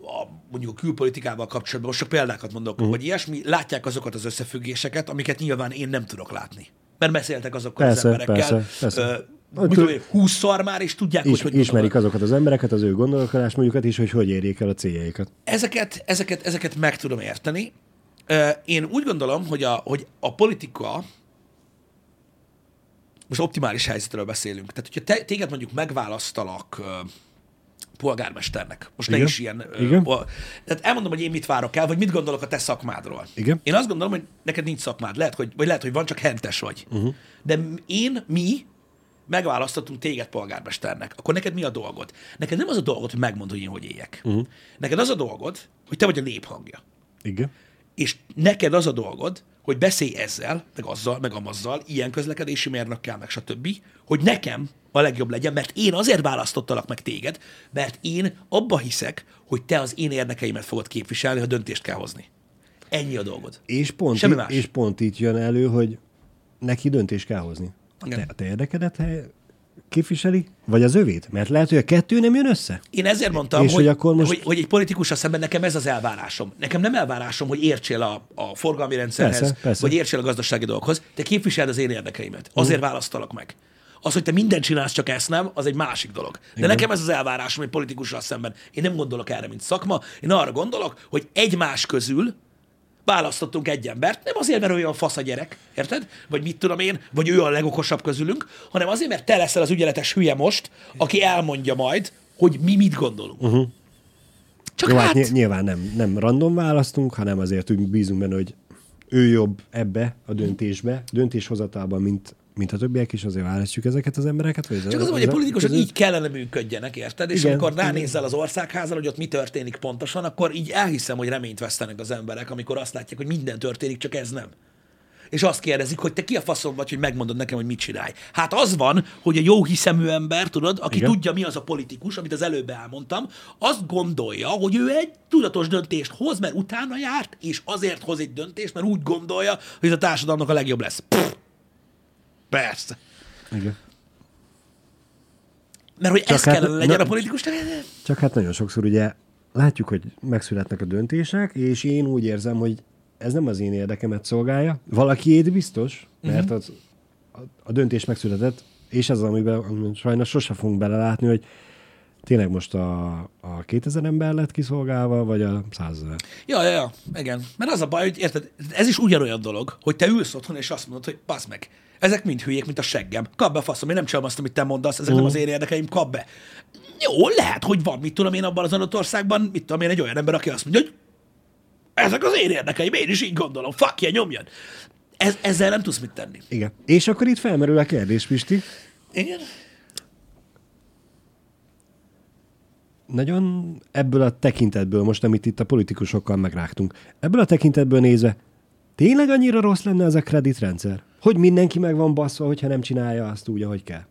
Speaker 1: a, mondjuk a külpolitikával kapcsolatban, most csak példákat mondok,
Speaker 2: Mhm.
Speaker 1: uh. vagy ilyesmi, látják azokat az összefüggéseket, amiket nyilván én nem tudok látni. Mert beszéltek azokkal
Speaker 2: Persze,
Speaker 1: az emberekkel,
Speaker 2: persze, persze.
Speaker 1: Ö,
Speaker 2: Hogy
Speaker 1: én, húszszor már, és tudják,
Speaker 2: Is,
Speaker 1: hogy hogy
Speaker 2: ismerik
Speaker 1: gondolnak.
Speaker 2: azokat az embereket, az ő gondolkodásmódjukat is, hogy hogy érjék el a céljaikat.
Speaker 1: Ezeket, ezeket, ezeket meg tudom érteni. Én úgy gondolom, hogy a, hogy a politika, most optimális helyzetről beszélünk. Tehát, hogyha te, téged mondjuk megválasztalak polgármesternek, most ne
Speaker 2: Igen.
Speaker 1: is ilyen...
Speaker 2: Igen.
Speaker 1: pol- Tehát elmondom, hogy én mit várok el, vagy mit gondolok a te szakmádról.
Speaker 2: Igen.
Speaker 1: Én azt gondolom, hogy neked nincs szakmád, lehet, hogy, vagy lehet, hogy van, csak hentes vagy. Uh-huh. De én, mi megválasztottunk téged polgármesternek, akkor neked mi a dolgod? Neked nem az a dolgod, hogy megmondd, hogy én hogy éljek. Uh-huh. Neked az a dolgod, hogy te vagy a nép hangja.
Speaker 2: Igen.
Speaker 1: És neked az a dolgod, hogy beszélj ezzel, meg azzal, meg amazzal, ilyen közlekedési mérnökkel, meg stb., hogy nekem a legjobb legyen, mert én azért választottalak meg téged, mert én abba hiszek, hogy te az én érdekeimet fogod képviselni, ha döntést kell hozni. Ennyi a dolgod.
Speaker 2: És pont,
Speaker 1: Semmi
Speaker 2: í-
Speaker 1: más.
Speaker 2: és pont itt jön elő, hogy neki döntést kell hozni. A
Speaker 1: Igen.
Speaker 2: te, a te érdekedet képviseli, vagy az övét? Mert lehet, hogy a kettő nem jön össze.
Speaker 1: Én ezért mondtam,
Speaker 2: És
Speaker 1: hogy,
Speaker 2: hogy akkor most-
Speaker 1: hogy, hogy egy politikussal szemben nekem ez az elvárásom. Nekem nem elvárásom, hogy értsél a, a forgalmi rendszerhez,
Speaker 2: Persze, persze.
Speaker 1: vagy értsél a gazdasági dolgokhoz. Te képviseld az én érdekeimet. Azért uh. választalak meg. Az, hogy te mindent csinálsz, csak ezt nem, az egy másik dolog. De
Speaker 2: Igen.
Speaker 1: nekem ez az elvárásom egy politikussal szemben. Én nem gondolok erre, mint szakma. Én arra gondolok, hogy egymás közül választottunk egy embert, nem azért, mert olyan fasz a gyerek, érted? Vagy mit tudom én, vagy ő a legokosabb közülünk, hanem azért, mert te leszel az ügyeletes hülye most, aki elmondja majd, hogy mi mit gondolunk. Uh-huh. Csak
Speaker 2: Jó, hát
Speaker 1: hát,
Speaker 2: ny- nyilván nem, nem random választunk, hanem azért úgy bízunk benne, hogy ő jobb ebbe a döntésbe, döntéshozatalban, mint, mint a többiek, és azért választjuk ezeket az embereket. Vagy
Speaker 1: csak az, hogy a politikusok így kellene működjenek, érted? És
Speaker 2: Igen,
Speaker 1: amikor ránézel az országházal, hogy ott mi történik pontosan, akkor így elhiszem, hogy reményt vesztenek az emberek, amikor azt látják, hogy minden történik, csak ez nem. és azt kérdezik, hogy te ki a faszom vagy, hogy megmondod nekem, hogy mit csinálj. Hát az van, hogy a jó hiszemű ember, tudod, aki.
Speaker 2: Igen.
Speaker 1: tudja, mi az a politikus, amit az előbb elmondtam, azt gondolja, hogy ő egy tudatos döntést hoz, mert utána járt, és azért hoz egy döntést, mert úgy gondolja, hogy ez a társadalomnak a legjobb lesz. Pff. Persze.
Speaker 2: Igen.
Speaker 1: Mert hogy ez
Speaker 2: hát-
Speaker 1: kellene legyen
Speaker 2: na-
Speaker 1: a politikus.
Speaker 2: Csak hát nagyon sokszor ugye látjuk, hogy megszületnek a döntések, és én úgy érzem, hogy ez nem az én érdekemet szolgálja. Valakiét biztos, mert
Speaker 1: Mhm.
Speaker 2: az, a, a döntés megszületett, és ez az, amiben amiben sajnos sose fogunk belelátni, hogy tényleg most a, a 2000 ember lett kiszolgálva, vagy a 100 ezer.
Speaker 1: Ja, ja, ja, igen. Mert az a baj, hogy érted, ez is ugyanolyan dolog, hogy te ülsz otthon, és azt mondod, hogy passz meg, ezek mind hülyék, mint a seggem. Kap be, faszom, én nem csinálom azt, amit te mondasz, ezek nem az én érdekeim, kap be. Jó, lehet, hogy van, mit tudom én abban az adott országban, mit tudom én, egy olyan ember, aki azt mondja, hogy ezek az én érdekeim, én is így gondolom, fuck yeah, nyomjad. Ez, ezzel nem tudsz mit tenni.
Speaker 2: Igen. És akkor itt felmerül a kérdés, Pisti.
Speaker 1: Igen?
Speaker 2: Nagyon ebből a tekintetből, most amit itt a politikusokkal megrágtunk, ebből a tekintetből nézve, tényleg annyira rossz lenne ez a kreditrendszer? Hogy mindenki meg van basszva, hogyha nem csinálja azt úgy, ahogy kell?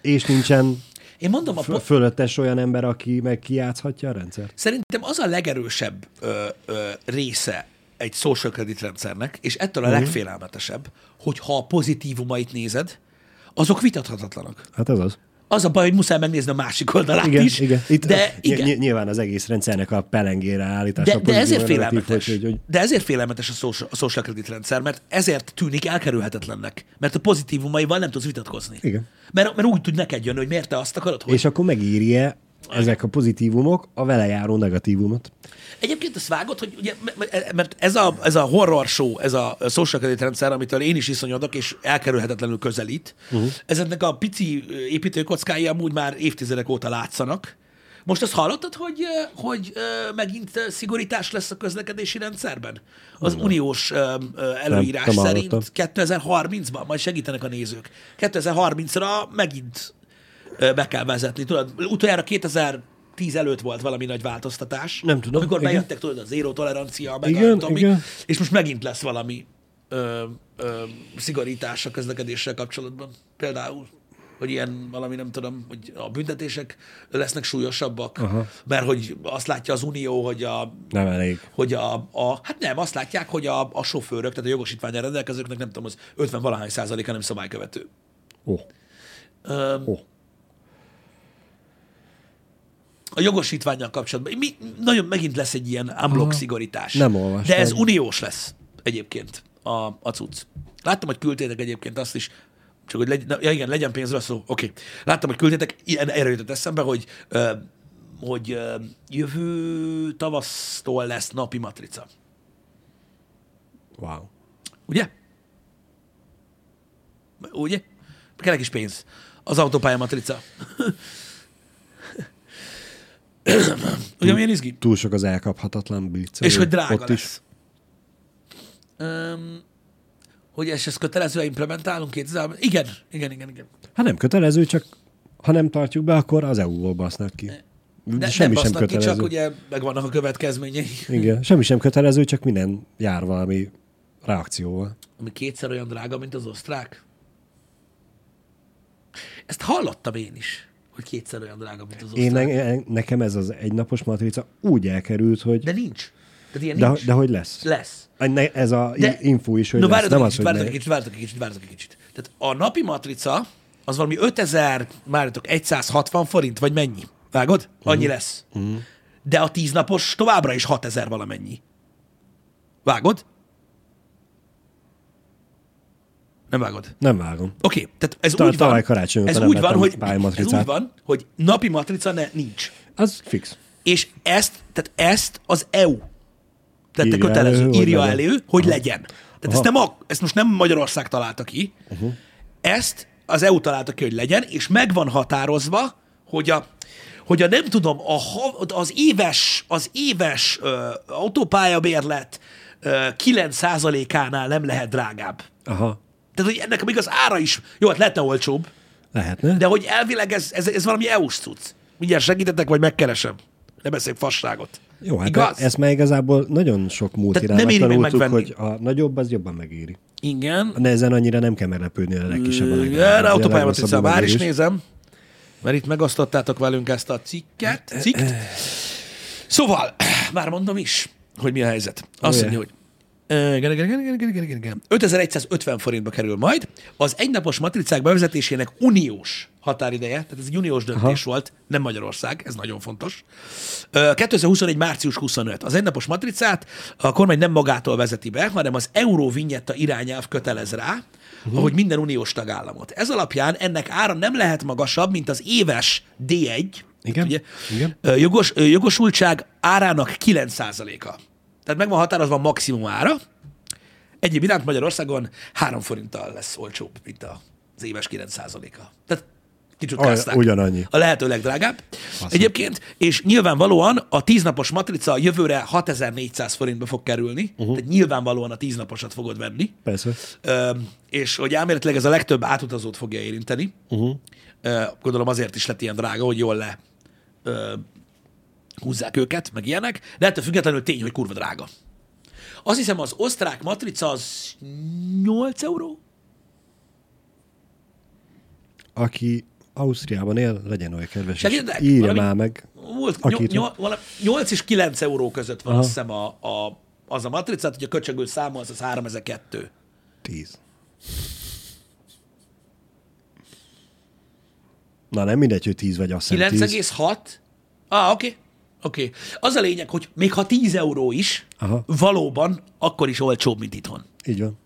Speaker 2: És nincsen
Speaker 1: Én mondom, a,
Speaker 2: fölöttes olyan ember, aki meg kijátszhatja a rendszert?
Speaker 1: Szerintem az a legerősebb ö, ö, része egy social credit rendszernek, és ettől a
Speaker 2: Mhm.
Speaker 1: legfélelmetesebb, hogy ha a pozitívumait nézed, azok vitathatatlanak.
Speaker 2: Hát ez az.
Speaker 1: Az a baj, hogy muszáj megnézni a másik oldalát
Speaker 2: Igen,
Speaker 1: is.
Speaker 2: igen. Itt
Speaker 1: de,
Speaker 2: ny-
Speaker 1: igen.
Speaker 2: ny- nyilván az egész rendszernek a pelengére állítása.
Speaker 1: De,
Speaker 2: a
Speaker 1: de ezért félelmetes.
Speaker 2: Hogy, hogy,
Speaker 1: De ezért félelmetes a social, a social credit rendszer, mert ezért tűnik elkerülhetetlennek. Mert a pozitívumaival nem tudsz vitatkozni.
Speaker 2: Igen.
Speaker 1: Mert, mert úgy tud neked jönni, hogy miért te azt akarod, hogy...
Speaker 2: és akkor megírja ezek a pozitívumok a vele járó negatívumot.
Speaker 1: Egyébként azt vágod, hogy ugye, m- mert ez a, ez a horror show, ez a social credit rendszer, amitől én is iszonyodok, és elkerülhetetlenül közelít, uh-huh. ezeknek a pici építőkockái amúgy már évtizedek óta látszanak. Most azt hallottad, hogy, hogy megint szigorítás lesz a közlekedési rendszerben? Az uniós ö, ö, előírás
Speaker 2: nem
Speaker 1: szerint
Speaker 2: hallottam.
Speaker 1: 2030-ban, majd segítenek a nézők. 2030-ra megint be kell vezetni. Tudod, utoljára 2010 előtt volt valami nagy változtatás.
Speaker 2: Nem tudom,
Speaker 1: Amikor
Speaker 2: igen.
Speaker 1: bejöttek, tudod, a zéró tolerancia, meg
Speaker 2: Igen,
Speaker 1: a, tudom
Speaker 2: igen.
Speaker 1: és most megint lesz valami ö, ö, szigorítás a közlekedéssel kapcsolatban. Például, hogy ilyen valami, nem tudom, hogy a büntetések lesznek súlyosabbak, Aha. mert hogy azt látja az Unió, hogy a
Speaker 2: Nem elég.
Speaker 1: hogy a, a, hát nem, azt látják, hogy a, a sofőrök, tehát a jogosítványra rendelkezőknek nem tudom, az 50 valahány százaléka nem szabálykövető.
Speaker 2: Ó,
Speaker 1: Ö,
Speaker 2: ó.
Speaker 1: A jogosítványjal kapcsolatban. Mi, nagyon megint lesz egy ilyen unblock szigorítás.
Speaker 2: Nem olvastam.
Speaker 1: De ez uniós lesz egyébként a, a cucc. Láttam, hogy küldtétek egyébként azt is, csak hogy legy, na, ja igen, legyen pénzről szó. Oké. Okay. Láttam, hogy küldtétek, ilyen erre jutott eszembe, hogy, ö, hogy ö, jövő tavasztól lesz napi matrica.
Speaker 2: Wow.
Speaker 1: Ugye? Ugye? Kell egy kis pénz. Az autópálya matrica. Ugye milyen izgi?
Speaker 2: Túl sok az elkaphatatlan blitz.
Speaker 1: És hogy drága
Speaker 2: Ott is.
Speaker 1: lesz. Um, hogy ezt, ezt kötelezően implementálunk 2000 Igen, igen, igen, igen.
Speaker 2: Hát nem kötelező, csak ha nem tartjuk be, akkor az EU-ból basznak ki.
Speaker 1: De
Speaker 2: De
Speaker 1: nem
Speaker 2: semmi sem
Speaker 1: basznak ki,
Speaker 2: kötelező.
Speaker 1: csak ugye megvannak a következményei.
Speaker 2: Igen, semmi sem kötelező, csak minden jár valami reakcióval.
Speaker 1: Ami kétszer olyan drága, mint az osztrák. Ezt hallottam én is, hogy kétszer olyan drága, mint az
Speaker 2: Én
Speaker 1: osztrák.
Speaker 2: ne, nekem ez az egynapos matrica úgy elkerült, hogy
Speaker 1: De nincs. Tehát ilyen
Speaker 2: de,
Speaker 1: nincs.
Speaker 2: de hogy lesz.
Speaker 1: Lesz.
Speaker 2: Ne, ez a
Speaker 1: De-
Speaker 2: info is, hogy
Speaker 1: No,
Speaker 2: lesz, nem
Speaker 1: egy
Speaker 2: az,
Speaker 1: kicsit,
Speaker 2: hogy
Speaker 1: kicsit, várjatok egy kicsit, várjatok egy kicsit. Tehát a napi matrica az valami 5000, várjatok, 160 forint, vagy mennyi? Vágod? Annyi
Speaker 2: Mhm.
Speaker 1: lesz. De a tíznapos továbbra is 6000 valamennyi. Vágod? Nem vágod.
Speaker 2: Nem vágom.
Speaker 1: Oké, okay, tehát ez
Speaker 2: Ta-
Speaker 1: úgy van,
Speaker 2: karácsony
Speaker 1: ez úgy van, hogy, ez úgy van, hogy napi matrica ne, nincs.
Speaker 2: Az fix.
Speaker 1: És ezt, tehát ezt az EU tette
Speaker 2: Írja
Speaker 1: kötelező,
Speaker 2: elő, hogy
Speaker 1: írja
Speaker 2: legyen.
Speaker 1: elő, hogy legyen. Tehát ezt,
Speaker 2: Aha.
Speaker 1: nem a, ezt most nem Magyarország találta ki, uh-huh. ezt az EU találta ki, hogy legyen, és meg van határozva, hogy a, hogy a nem tudom, a, az éves, az éves ö, autópályabérlet ö, 9%-ánál nem lehet drágább.
Speaker 2: Aha.
Speaker 1: Tehát, hogy ennek még az ára is, jó, hát lehetne olcsóbb,
Speaker 2: Lehetne.
Speaker 1: de hogy elvileg ez, ez, ez valami EU-s cucc. Mindjárt segítetek, vagy megkeresem. Ne beszélj fasságot.
Speaker 2: Jó, hát
Speaker 1: Igaz?
Speaker 2: ezt már igazából nagyon sok múlt
Speaker 1: Tehát
Speaker 2: irányba
Speaker 1: nem éri
Speaker 2: tanultuk, hogy a nagyobb az jobban megéri.
Speaker 1: Igen.
Speaker 2: De ezen annyira nem kell meglepődni a legkisebb a
Speaker 1: Erre
Speaker 2: legdrágább. Ugye a
Speaker 1: autópálya
Speaker 2: legrosszabb
Speaker 1: matrica.
Speaker 2: a
Speaker 1: Már is nézem, mert itt megosztottátok velünk ezt a cikket. Cikkt. Szóval, már mondom is, hogy mi a helyzet. Azt
Speaker 2: Ugye?
Speaker 1: mondja, hogy 5150 forintba kerül majd. Az egynapos matricák bevezetésének uniós határideje, tehát ez egy uniós döntés Aha. volt, nem Magyarország, ez nagyon fontos. Ö, 2021. március 25. Az egynapos matricát a kormány nem magától vezeti be, hanem az Euróvinyetta irányelv kötelez rá, uh-huh. ahogy minden uniós tagállamot. Ez alapján ennek ára nem lehet magasabb, mint az éves D1,
Speaker 2: Igen,
Speaker 1: ugye,
Speaker 2: igen.
Speaker 1: Jogos, jogosultság árának 9%-a. Tehát meg van határozva a maximum ára. Egyéb iránt Magyarországon 3 forinttal lesz olcsóbb, mint az éves 9%-a. Tehát kicsukázták.
Speaker 2: Ah, ugyanannyi.
Speaker 1: A lehető legdrágább. Egyébként, és nyilvánvalóan a tíznapos matrica jövőre 6400 forintba fog kerülni, uh-huh. tehát nyilvánvalóan a tíznaposat fogod venni.
Speaker 2: Persze.
Speaker 1: Ö, és hogy elméletileg ez a legtöbb átutazót fogja érinteni.
Speaker 2: Uh-huh.
Speaker 1: Ö, gondolom azért is lett ilyen drága, hogy jól le ö, húzzák őket, meg ilyenek, de ettől függetlenül tény, hogy kurva drága. Azt hiszem, az osztrák matrica az 8 euró?
Speaker 2: Aki Ausztriában él, legyen olyan kedves,
Speaker 1: Segítek?
Speaker 2: írja
Speaker 1: Valami-
Speaker 2: már meg.
Speaker 1: Volt, nyol, nyol, 8 és 9 euró között van
Speaker 2: Aha.
Speaker 1: azt hiszem a, a, az a matricát, hogy a köcsögül számolsz, az 3002.
Speaker 2: Tíz. Na nem mindegy, hogy tíz vagy azt hiszem tíz.
Speaker 1: 9,6? Ah, oké. Okay. Oké. Okay. Az a lényeg, hogy még ha 10 euró is,
Speaker 2: Aha.
Speaker 1: valóban akkor is olcsóbb, mint itthon.
Speaker 2: Így van.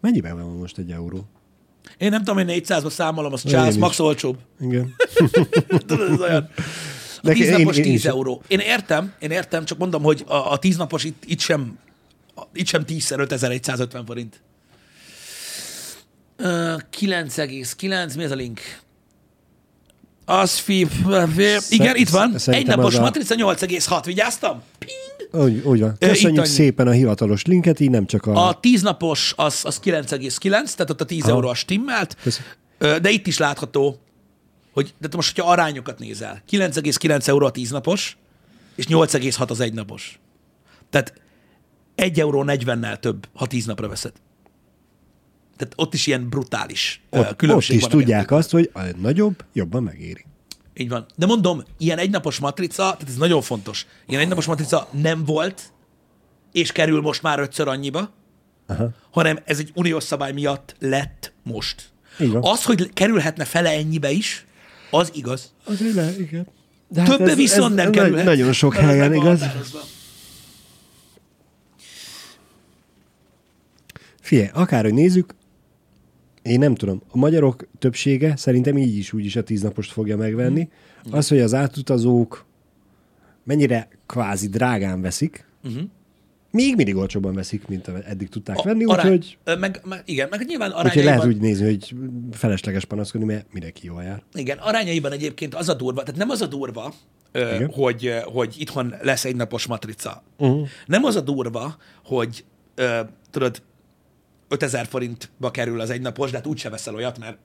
Speaker 2: Mennyiben van most egy euró?
Speaker 1: Én nem tudom, hogy 400-ba számolom, az
Speaker 2: Én
Speaker 1: csász,
Speaker 2: is.
Speaker 1: max olcsóbb.
Speaker 2: Igen.
Speaker 1: Tudod, ez olyan. A
Speaker 2: Neki-
Speaker 1: tíz
Speaker 2: én-
Speaker 1: napos
Speaker 2: én
Speaker 1: 10
Speaker 2: is-
Speaker 1: euró. Én értem, én értem, csak mondom, hogy a, a 10 napos itt, itt sem itt sem 10-szer 5150 forint. Ö, 9,9, mi ez a link? Az fi, igen, itt van. Egy napos
Speaker 2: a-
Speaker 1: matrica 8,6, vigyáztam? Ping!
Speaker 2: Úgy, úgy van. Köszönjük szépen a hivatalos linket, így nem csak a...
Speaker 1: A 10 napos az, az 9,9, tehát ott a 10
Speaker 2: Aha.
Speaker 1: euró a stimmelt,
Speaker 2: Köszi.
Speaker 1: Ö, de itt is látható, hogy de most, hogyha arányokat nézel, 9,9 euró a 10 napos, és 8,6 az egy napos. Tehát 1 euró 40-nel több, ha 10 napra veszed. Tehát ott is ilyen brutális
Speaker 2: ott, ott
Speaker 1: különbség
Speaker 2: is
Speaker 1: van a
Speaker 2: tudják azt, hogy a nagyobb jobban megéri.
Speaker 1: Így van. De mondom, ilyen egynapos matrica, tehát ez nagyon fontos, ilyen egynapos matrica nem volt, és kerül most már ötször annyiba,
Speaker 2: Aha.
Speaker 1: hanem ez egy uniós szabály miatt lett most.
Speaker 2: Van.
Speaker 1: Az, hogy kerülhetne fele ennyibe is, az igaz.
Speaker 2: Azért le, igen. De
Speaker 1: Többe viszont nem
Speaker 2: na-
Speaker 1: kerülhet.
Speaker 2: Nagyon sok
Speaker 1: az
Speaker 2: helyen, igaz?
Speaker 1: határozva.
Speaker 2: Figyelj, akárhogy nézzük, én nem tudom, a magyarok többsége szerintem így is úgy is a tíznapost fogja megvenni.
Speaker 1: Mhm.
Speaker 2: Az, hogy az átutazók mennyire kvázi drágán veszik,
Speaker 1: Mhm.
Speaker 2: még mindig olcsóbban veszik, mint eddig tudták
Speaker 1: A-
Speaker 2: venni,
Speaker 1: arány-
Speaker 2: úgyhogy,
Speaker 1: meg, meg, igen, meg nyilván
Speaker 2: úgyhogy lehet
Speaker 1: arányaiban,
Speaker 2: úgy nézni, hogy felesleges panaszkodni, mert mindenki jól jár.
Speaker 1: igen, arányaiban egyébként az a durva, tehát nem az a durva, ö, hogy, hogy itthon lesz egy napos matrica.
Speaker 2: Uh-huh.
Speaker 1: Nem az a durva, hogy ö, tudod, 5000 forintba kerül az egynapos, de hát úgyse veszel olyat, mert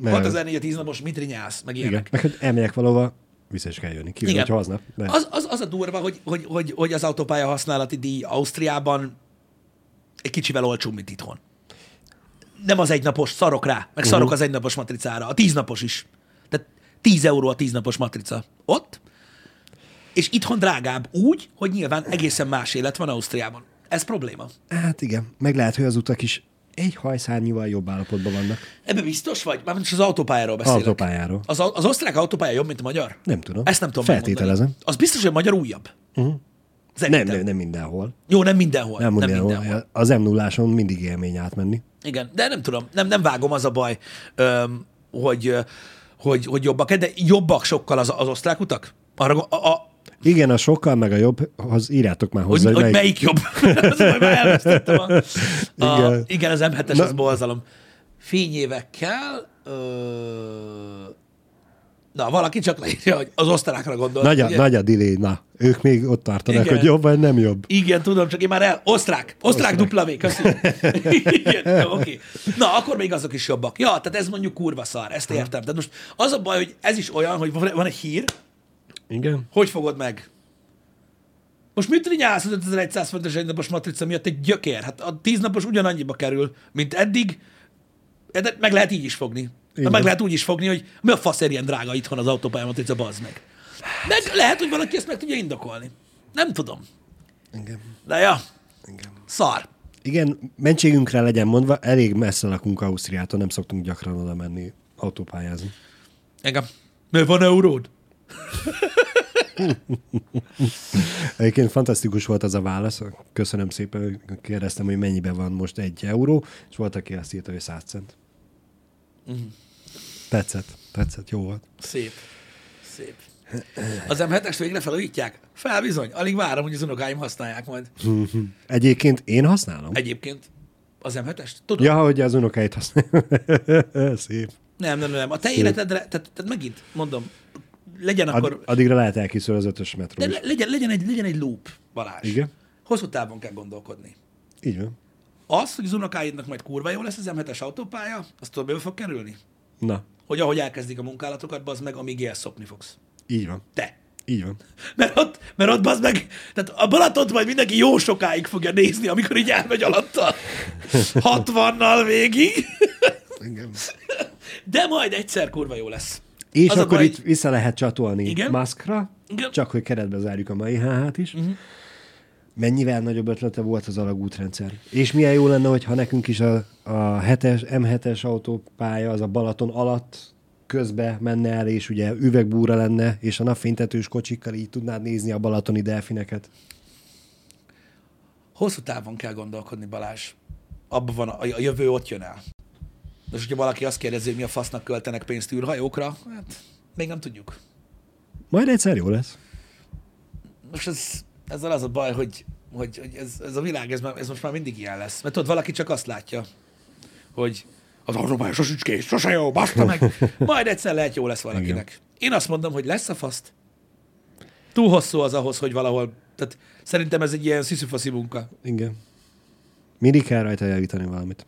Speaker 2: Mert-
Speaker 1: 6004 a 10 napos, mit rinyálsz, meg
Speaker 2: Igen,
Speaker 1: ilyenek.
Speaker 2: meg hogy elmegyek valahova, vissza is kell jönni, kívül,
Speaker 1: Igen.
Speaker 2: aznap. De...
Speaker 1: Az, az, az a durva, hogy, hogy, hogy, hogy az autópálya használati díj Ausztriában egy kicsivel olcsóbb, mint itthon. Nem az egynapos, szarok rá, meg szarok az egynapos matricára. A tíznapos is. Tehát 10 euró a tíznapos matrica. Ott. És itthon drágább úgy, hogy nyilván egészen más élet van Ausztriában. Ez probléma.
Speaker 2: Hát igen, meg lehet, hogy az utak is egy hajszárnyival jobb állapotban vannak.
Speaker 1: Ebbe biztos vagy? Mármint most az autópályáról beszélek.
Speaker 2: Autópályáról.
Speaker 1: Az, az osztrák autópálya jobb, mint a magyar?
Speaker 2: Nem tudom.
Speaker 1: Ezt nem tudom
Speaker 2: Feltételezem.
Speaker 1: megmondani. Az biztos, hogy a magyar újabb.
Speaker 2: Uh-huh. Nem, nem, nem mindenhol.
Speaker 1: Jó, nem mindenhol.
Speaker 2: Nem,
Speaker 1: nem
Speaker 2: mindenhol.
Speaker 1: mindenhol.
Speaker 2: Az m 0 mindig élmény átmenni.
Speaker 1: Igen, de nem tudom, nem, nem vágom az a baj, öm, hogy, hogy, hogy jobbak, de jobbak sokkal az, az osztrák utak? Arra, a, a,
Speaker 2: Igen, a sokkal meg a jobb, az írjátok már
Speaker 1: hogy,
Speaker 2: hozzá,
Speaker 1: hogy, melyik jobb? Az már elvesztettem. A, a, igen. Az M7-es,
Speaker 2: Na-
Speaker 1: az bolzalom. Fényévekkel... Ö, na, valaki csak leírja, hogy az osztrákra gondol.
Speaker 2: Nagy a,
Speaker 1: ugye?
Speaker 2: nagy a delay, na. Ők még ott tartanak,
Speaker 1: Igen.
Speaker 2: hogy jobb vagy nem jobb.
Speaker 1: Igen, tudom, csak én már el... Osztrák! Osztrák, dupla V, köszi. Igen, jó, oké. Na, akkor még azok is jobbak. Ja, tehát ez mondjuk kurva szar, ezt értem. Tehát most az a baj, hogy ez is olyan, hogy van egy hír,
Speaker 2: Igen.
Speaker 1: hogy fogod meg? Most mit rinyálsz az 5100 fontos egy napos matrica miatt egy gyökér? Hát a 10 napos ugyanannyiba kerül, mint eddig, de meg lehet így is fogni.
Speaker 2: Igen.
Speaker 1: Meg lehet úgy is fogni, hogy mi a fasz ilyen drága itthon az autópálya matrica, bazd meg. Meg lehet, hogy valaki ezt meg tudja indokolni. Nem tudom.
Speaker 2: Igen.
Speaker 1: De ja,
Speaker 2: Igen.
Speaker 1: szar.
Speaker 2: Igen, mentségünkre legyen mondva, elég messze lakunk Ausztriától, nem szoktunk gyakran oda menni autópályázni.
Speaker 1: Engem. Mert van euród?
Speaker 2: Egyébként fantasztikus volt az a válasz, köszönöm szépen, kérdeztem, hogy mennyiben van most egy euró, és volt, aki azt írta, hogy 100 cent.
Speaker 1: Mhm.
Speaker 2: Tetszett, tetszett, jó volt.
Speaker 1: Szép. Szép. Az M7-est végre felújítják? Fel bizony. Alig várom, hogy az unokáim használják majd.
Speaker 2: Egyébként én használom.
Speaker 1: Egyébként az M7-est? Tudod?
Speaker 2: Ja, hogy az unokáit használom. Szép.
Speaker 1: Nem, nem, nem. A te életedre, tehát, tehát megint mondom, legyen akkor,
Speaker 2: Ad, addigra lehet elkészül az ötös metró
Speaker 1: de
Speaker 2: is.
Speaker 1: le- legyen, legyen, egy, legyen egy loop, Balázs.
Speaker 2: Igen.
Speaker 1: Hosszú távon kell gondolkodni.
Speaker 2: Így van.
Speaker 1: Az, hogy az unokáidnak majd kurva jó lesz az M7-es autópálya, azt tudod, mibe fog kerülni?
Speaker 2: Na,
Speaker 1: Hogy ahogy elkezdik a munkálatokat, az meg, amíg szopni fogsz.
Speaker 2: így van.
Speaker 1: Te.
Speaker 2: Így van.
Speaker 1: Mert ott, mert ott bazd meg, tehát a Balatont majd mindenki jó sokáig fogja nézni, amikor így elmegy alatta. 60-nal végig.
Speaker 2: Igen.
Speaker 1: De majd egyszer kurva jó lesz.
Speaker 2: És
Speaker 1: Az
Speaker 2: akkor
Speaker 1: baj,
Speaker 2: itt vissza lehet csatolni
Speaker 1: Igen.
Speaker 2: Muskra,
Speaker 1: Igen.
Speaker 2: csak hogy keretbe zárjuk a mai HH-t is. Uh-huh. Mennyivel nagyobb ötlete volt az alagútrendszer. És milyen jó lenne, hogyha nekünk is a, a 7-es, M7-es autópálya, az a Balaton alatt közbe menne el, és ugye üvegbúra lenne, és a napfénytetős kocsikkal így tudnád nézni a balatoni delfineket.
Speaker 1: Hosszú távon kell gondolkodni, Balázs. Abban van, a, a jövő ott jön el. És hogyha valaki azt kérdezi, hogy mi a fasznak költenek pénzt űrhajókra, hát még nem tudjuk.
Speaker 2: Majd egyszer jó lesz.
Speaker 1: Most ez, ezzel az a baj, hogy, hogy, hogy ez, ez, a világ, ez, már, ez most már mindig ilyen lesz. Mert tudod, valaki csak azt látja, hogy az autópálya sosem kész, sose jó, baszta meg. Majd egyszer lehet jó lesz valakinek. Én azt mondom, hogy lesz a faszt. Túl hosszú az ahhoz, hogy valahol, tehát szerintem ez egy ilyen sziszifaszi munka.
Speaker 2: Igen. Mindig kell rajta javítani valamit.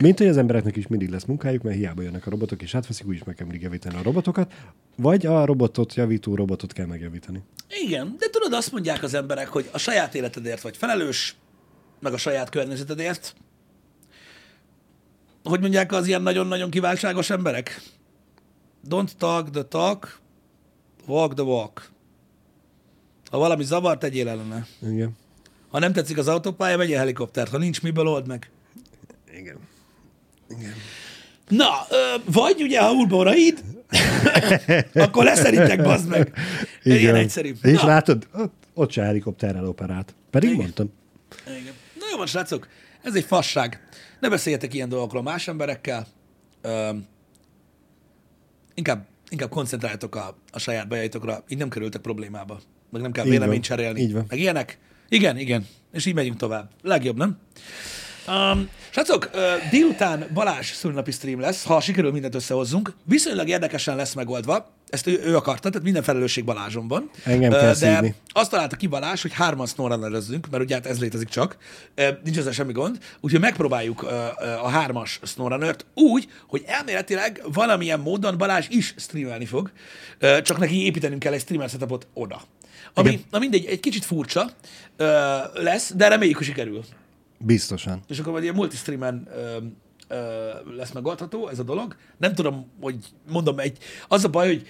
Speaker 2: Mint hogy az embereknek is mindig lesz munkájuk, mert hiába jönnek a robotok, és átveszik, úgyis meg kell mindig javítani a robotokat, vagy a robotot javító robotot kell megjavítani.
Speaker 1: Igen, de tudod, azt mondják az emberek, hogy a saját életedért vagy felelős, meg a saját környezetedért. Hogy mondják az ilyen nagyon-nagyon kívánságos emberek? Don't talk the talk, walk the walk. Ha valami zavar, tegyél ellene.
Speaker 2: Igen.
Speaker 1: Ha nem tetszik az autópálya, vegyél helikoptert. Ha nincs miből, old meg.
Speaker 2: Igen. Igen.
Speaker 1: Na, vagy ugye, ha Ulboraid, akkor leszeritek, bazd meg. Ilyen egyszerű.
Speaker 2: És
Speaker 1: Na.
Speaker 2: látod, ott, ott se helikopterrel operált. Pedig
Speaker 1: Igen.
Speaker 2: mondtam.
Speaker 1: Igen. Na jó van, srácok, ez egy fasság. Ne beszéljetek ilyen dolgokról más emberekkel. Öm, inkább, inkább koncentráljatok a, a saját bajaitokra, így nem kerültek problémába. Meg nem kell véleményt cserélni.
Speaker 2: Így van.
Speaker 1: Meg ilyenek. Igen, igen. És így megyünk tovább. Legjobb, nem? Um, srácok, délután Balázs szülinapi stream lesz, ha sikerül mindent összehozzunk. Viszonylag érdekesen lesz megoldva. Ezt ő, ő akarta, tehát minden felelősség Balázson van.
Speaker 2: Engem kell
Speaker 1: De
Speaker 2: szívni.
Speaker 1: azt találta ki Balázs, hogy hárman snowrunnerezzünk, mert ugye hát ez létezik csak. Nincs ezzel semmi gond. Úgyhogy megpróbáljuk a hármas snowrunnert úgy, hogy elméletileg valamilyen módon Balázs is streamelni fog, csak neki építenünk kell egy streamer setupot oda. Ami, na mindegy, egy kicsit furcsa lesz, de reméljük, hogy sikerül.
Speaker 2: Biztosan.
Speaker 1: És akkor majd ilyen multistreamen lesz megoldható ez a dolog. Nem tudom, hogy mondom, egy, az a baj, hogy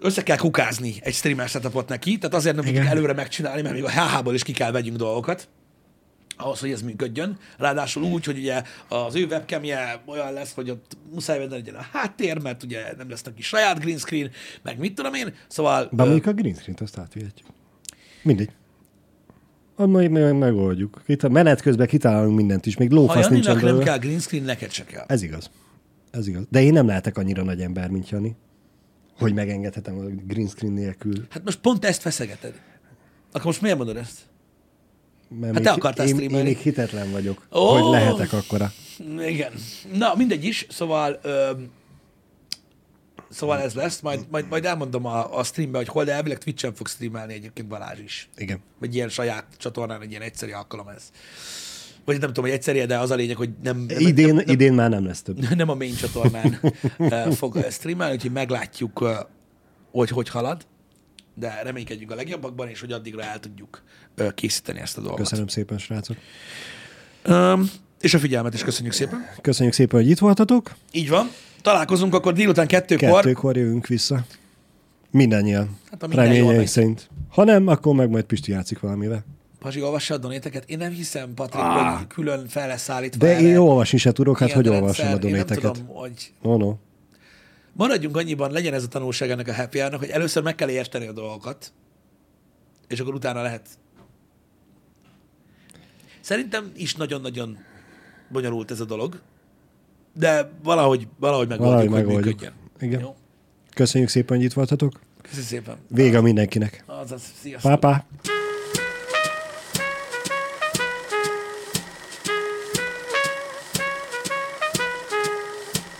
Speaker 1: össze kell kukázni egy streamer setupot neki, tehát azért nem tudjuk
Speaker 2: Igen.
Speaker 1: előre megcsinálni, mert még a HH-ból is ki kell vegyünk dolgokat ahhoz, hogy ez működjön. Ráadásul úgy, hogy ugye az ő webcamje olyan lesz, hogy ott muszáj venni legyen a háttér, mert ugye nem lesz neki saját green screen, meg mit tudom én. Szóval
Speaker 2: De
Speaker 1: ö,
Speaker 2: a green screen-t azt átvihetjük. Mindegy. Majd meg, megoldjuk. Kita- menet közben kitalálunk mindent is, még
Speaker 1: ha
Speaker 2: lófasz nincsen
Speaker 1: Janinak nem kell green screen, neked se kell.
Speaker 2: Ez igaz. Ez igaz. De én nem lehetek annyira nagy ember, mint Jani, hogy megengedhetem a green screen nélkül.
Speaker 1: Hát most pont ezt feszegeted. Akkor most miért mondod ezt?
Speaker 2: Mert
Speaker 1: Hát te akartál
Speaker 2: én, én még hitetlen vagyok, oh! hogy lehetek akkora.
Speaker 1: Igen. Na, mindegy is, szóval öm, szóval ez lesz, majd, majd, majd elmondom a, a streambe, hogy hol, de elvileg Twitch-en fog streamelni egyébként Balázs is.
Speaker 2: Igen.
Speaker 1: Vagy ilyen saját csatornán, egy ilyen egyszerű alkalom ez. Vagy nem tudom, hogy egyszerű, de az a lényeg, hogy nem, nem,
Speaker 2: Idén,
Speaker 1: nem, nem,
Speaker 2: idén már nem lesz több.
Speaker 1: nem a main csatornán fog streamelni, úgyhogy meglátjuk, hogy hogy halad. de reménykedjünk a legjobbakban, és hogy addigra el tudjuk készíteni ezt a dolgot.
Speaker 2: Köszönöm szépen, srácok.
Speaker 1: Um, és a figyelmet is köszönjük szépen.
Speaker 2: Köszönjük szépen, hogy itt voltatok.
Speaker 1: Így van. Találkozunk akkor délután kettőkor.
Speaker 2: Kettőkor jövünk vissza. Mindannyian.
Speaker 1: Hát, ha minden
Speaker 2: Reményeink szerint. Ha nem, akkor meg majd Pisti játszik valamivel.
Speaker 1: Pazsi, olvassa a donéteket. Én nem hiszem, Patrik, ah. hogy külön fel lesz állítva.
Speaker 2: De
Speaker 1: erre
Speaker 2: én olvasni se tudok, hát
Speaker 1: ilyen
Speaker 2: hogy
Speaker 1: rendszer.
Speaker 2: olvasom a
Speaker 1: Én nem
Speaker 2: donéteket.
Speaker 1: tudom, hogy
Speaker 2: No, no.
Speaker 1: maradjunk annyiban, legyen ez a tanulság ennek a happy hour hogy először meg kell érteni a dolgokat, és akkor utána lehet. Szerintem is nagyon-nagyon bonyolult ez a dolog, de valahogy, valahogy megoldjuk,
Speaker 2: Valahogy
Speaker 1: hogy
Speaker 2: megoldjuk.
Speaker 1: működjön.
Speaker 2: Igen.
Speaker 1: Jó?
Speaker 2: Köszönjük szépen, hogy itt voltatok.
Speaker 1: Köszönöm szépen.
Speaker 2: Vége mindenkinek.
Speaker 1: Azaz, sziasztok.
Speaker 2: Pápá.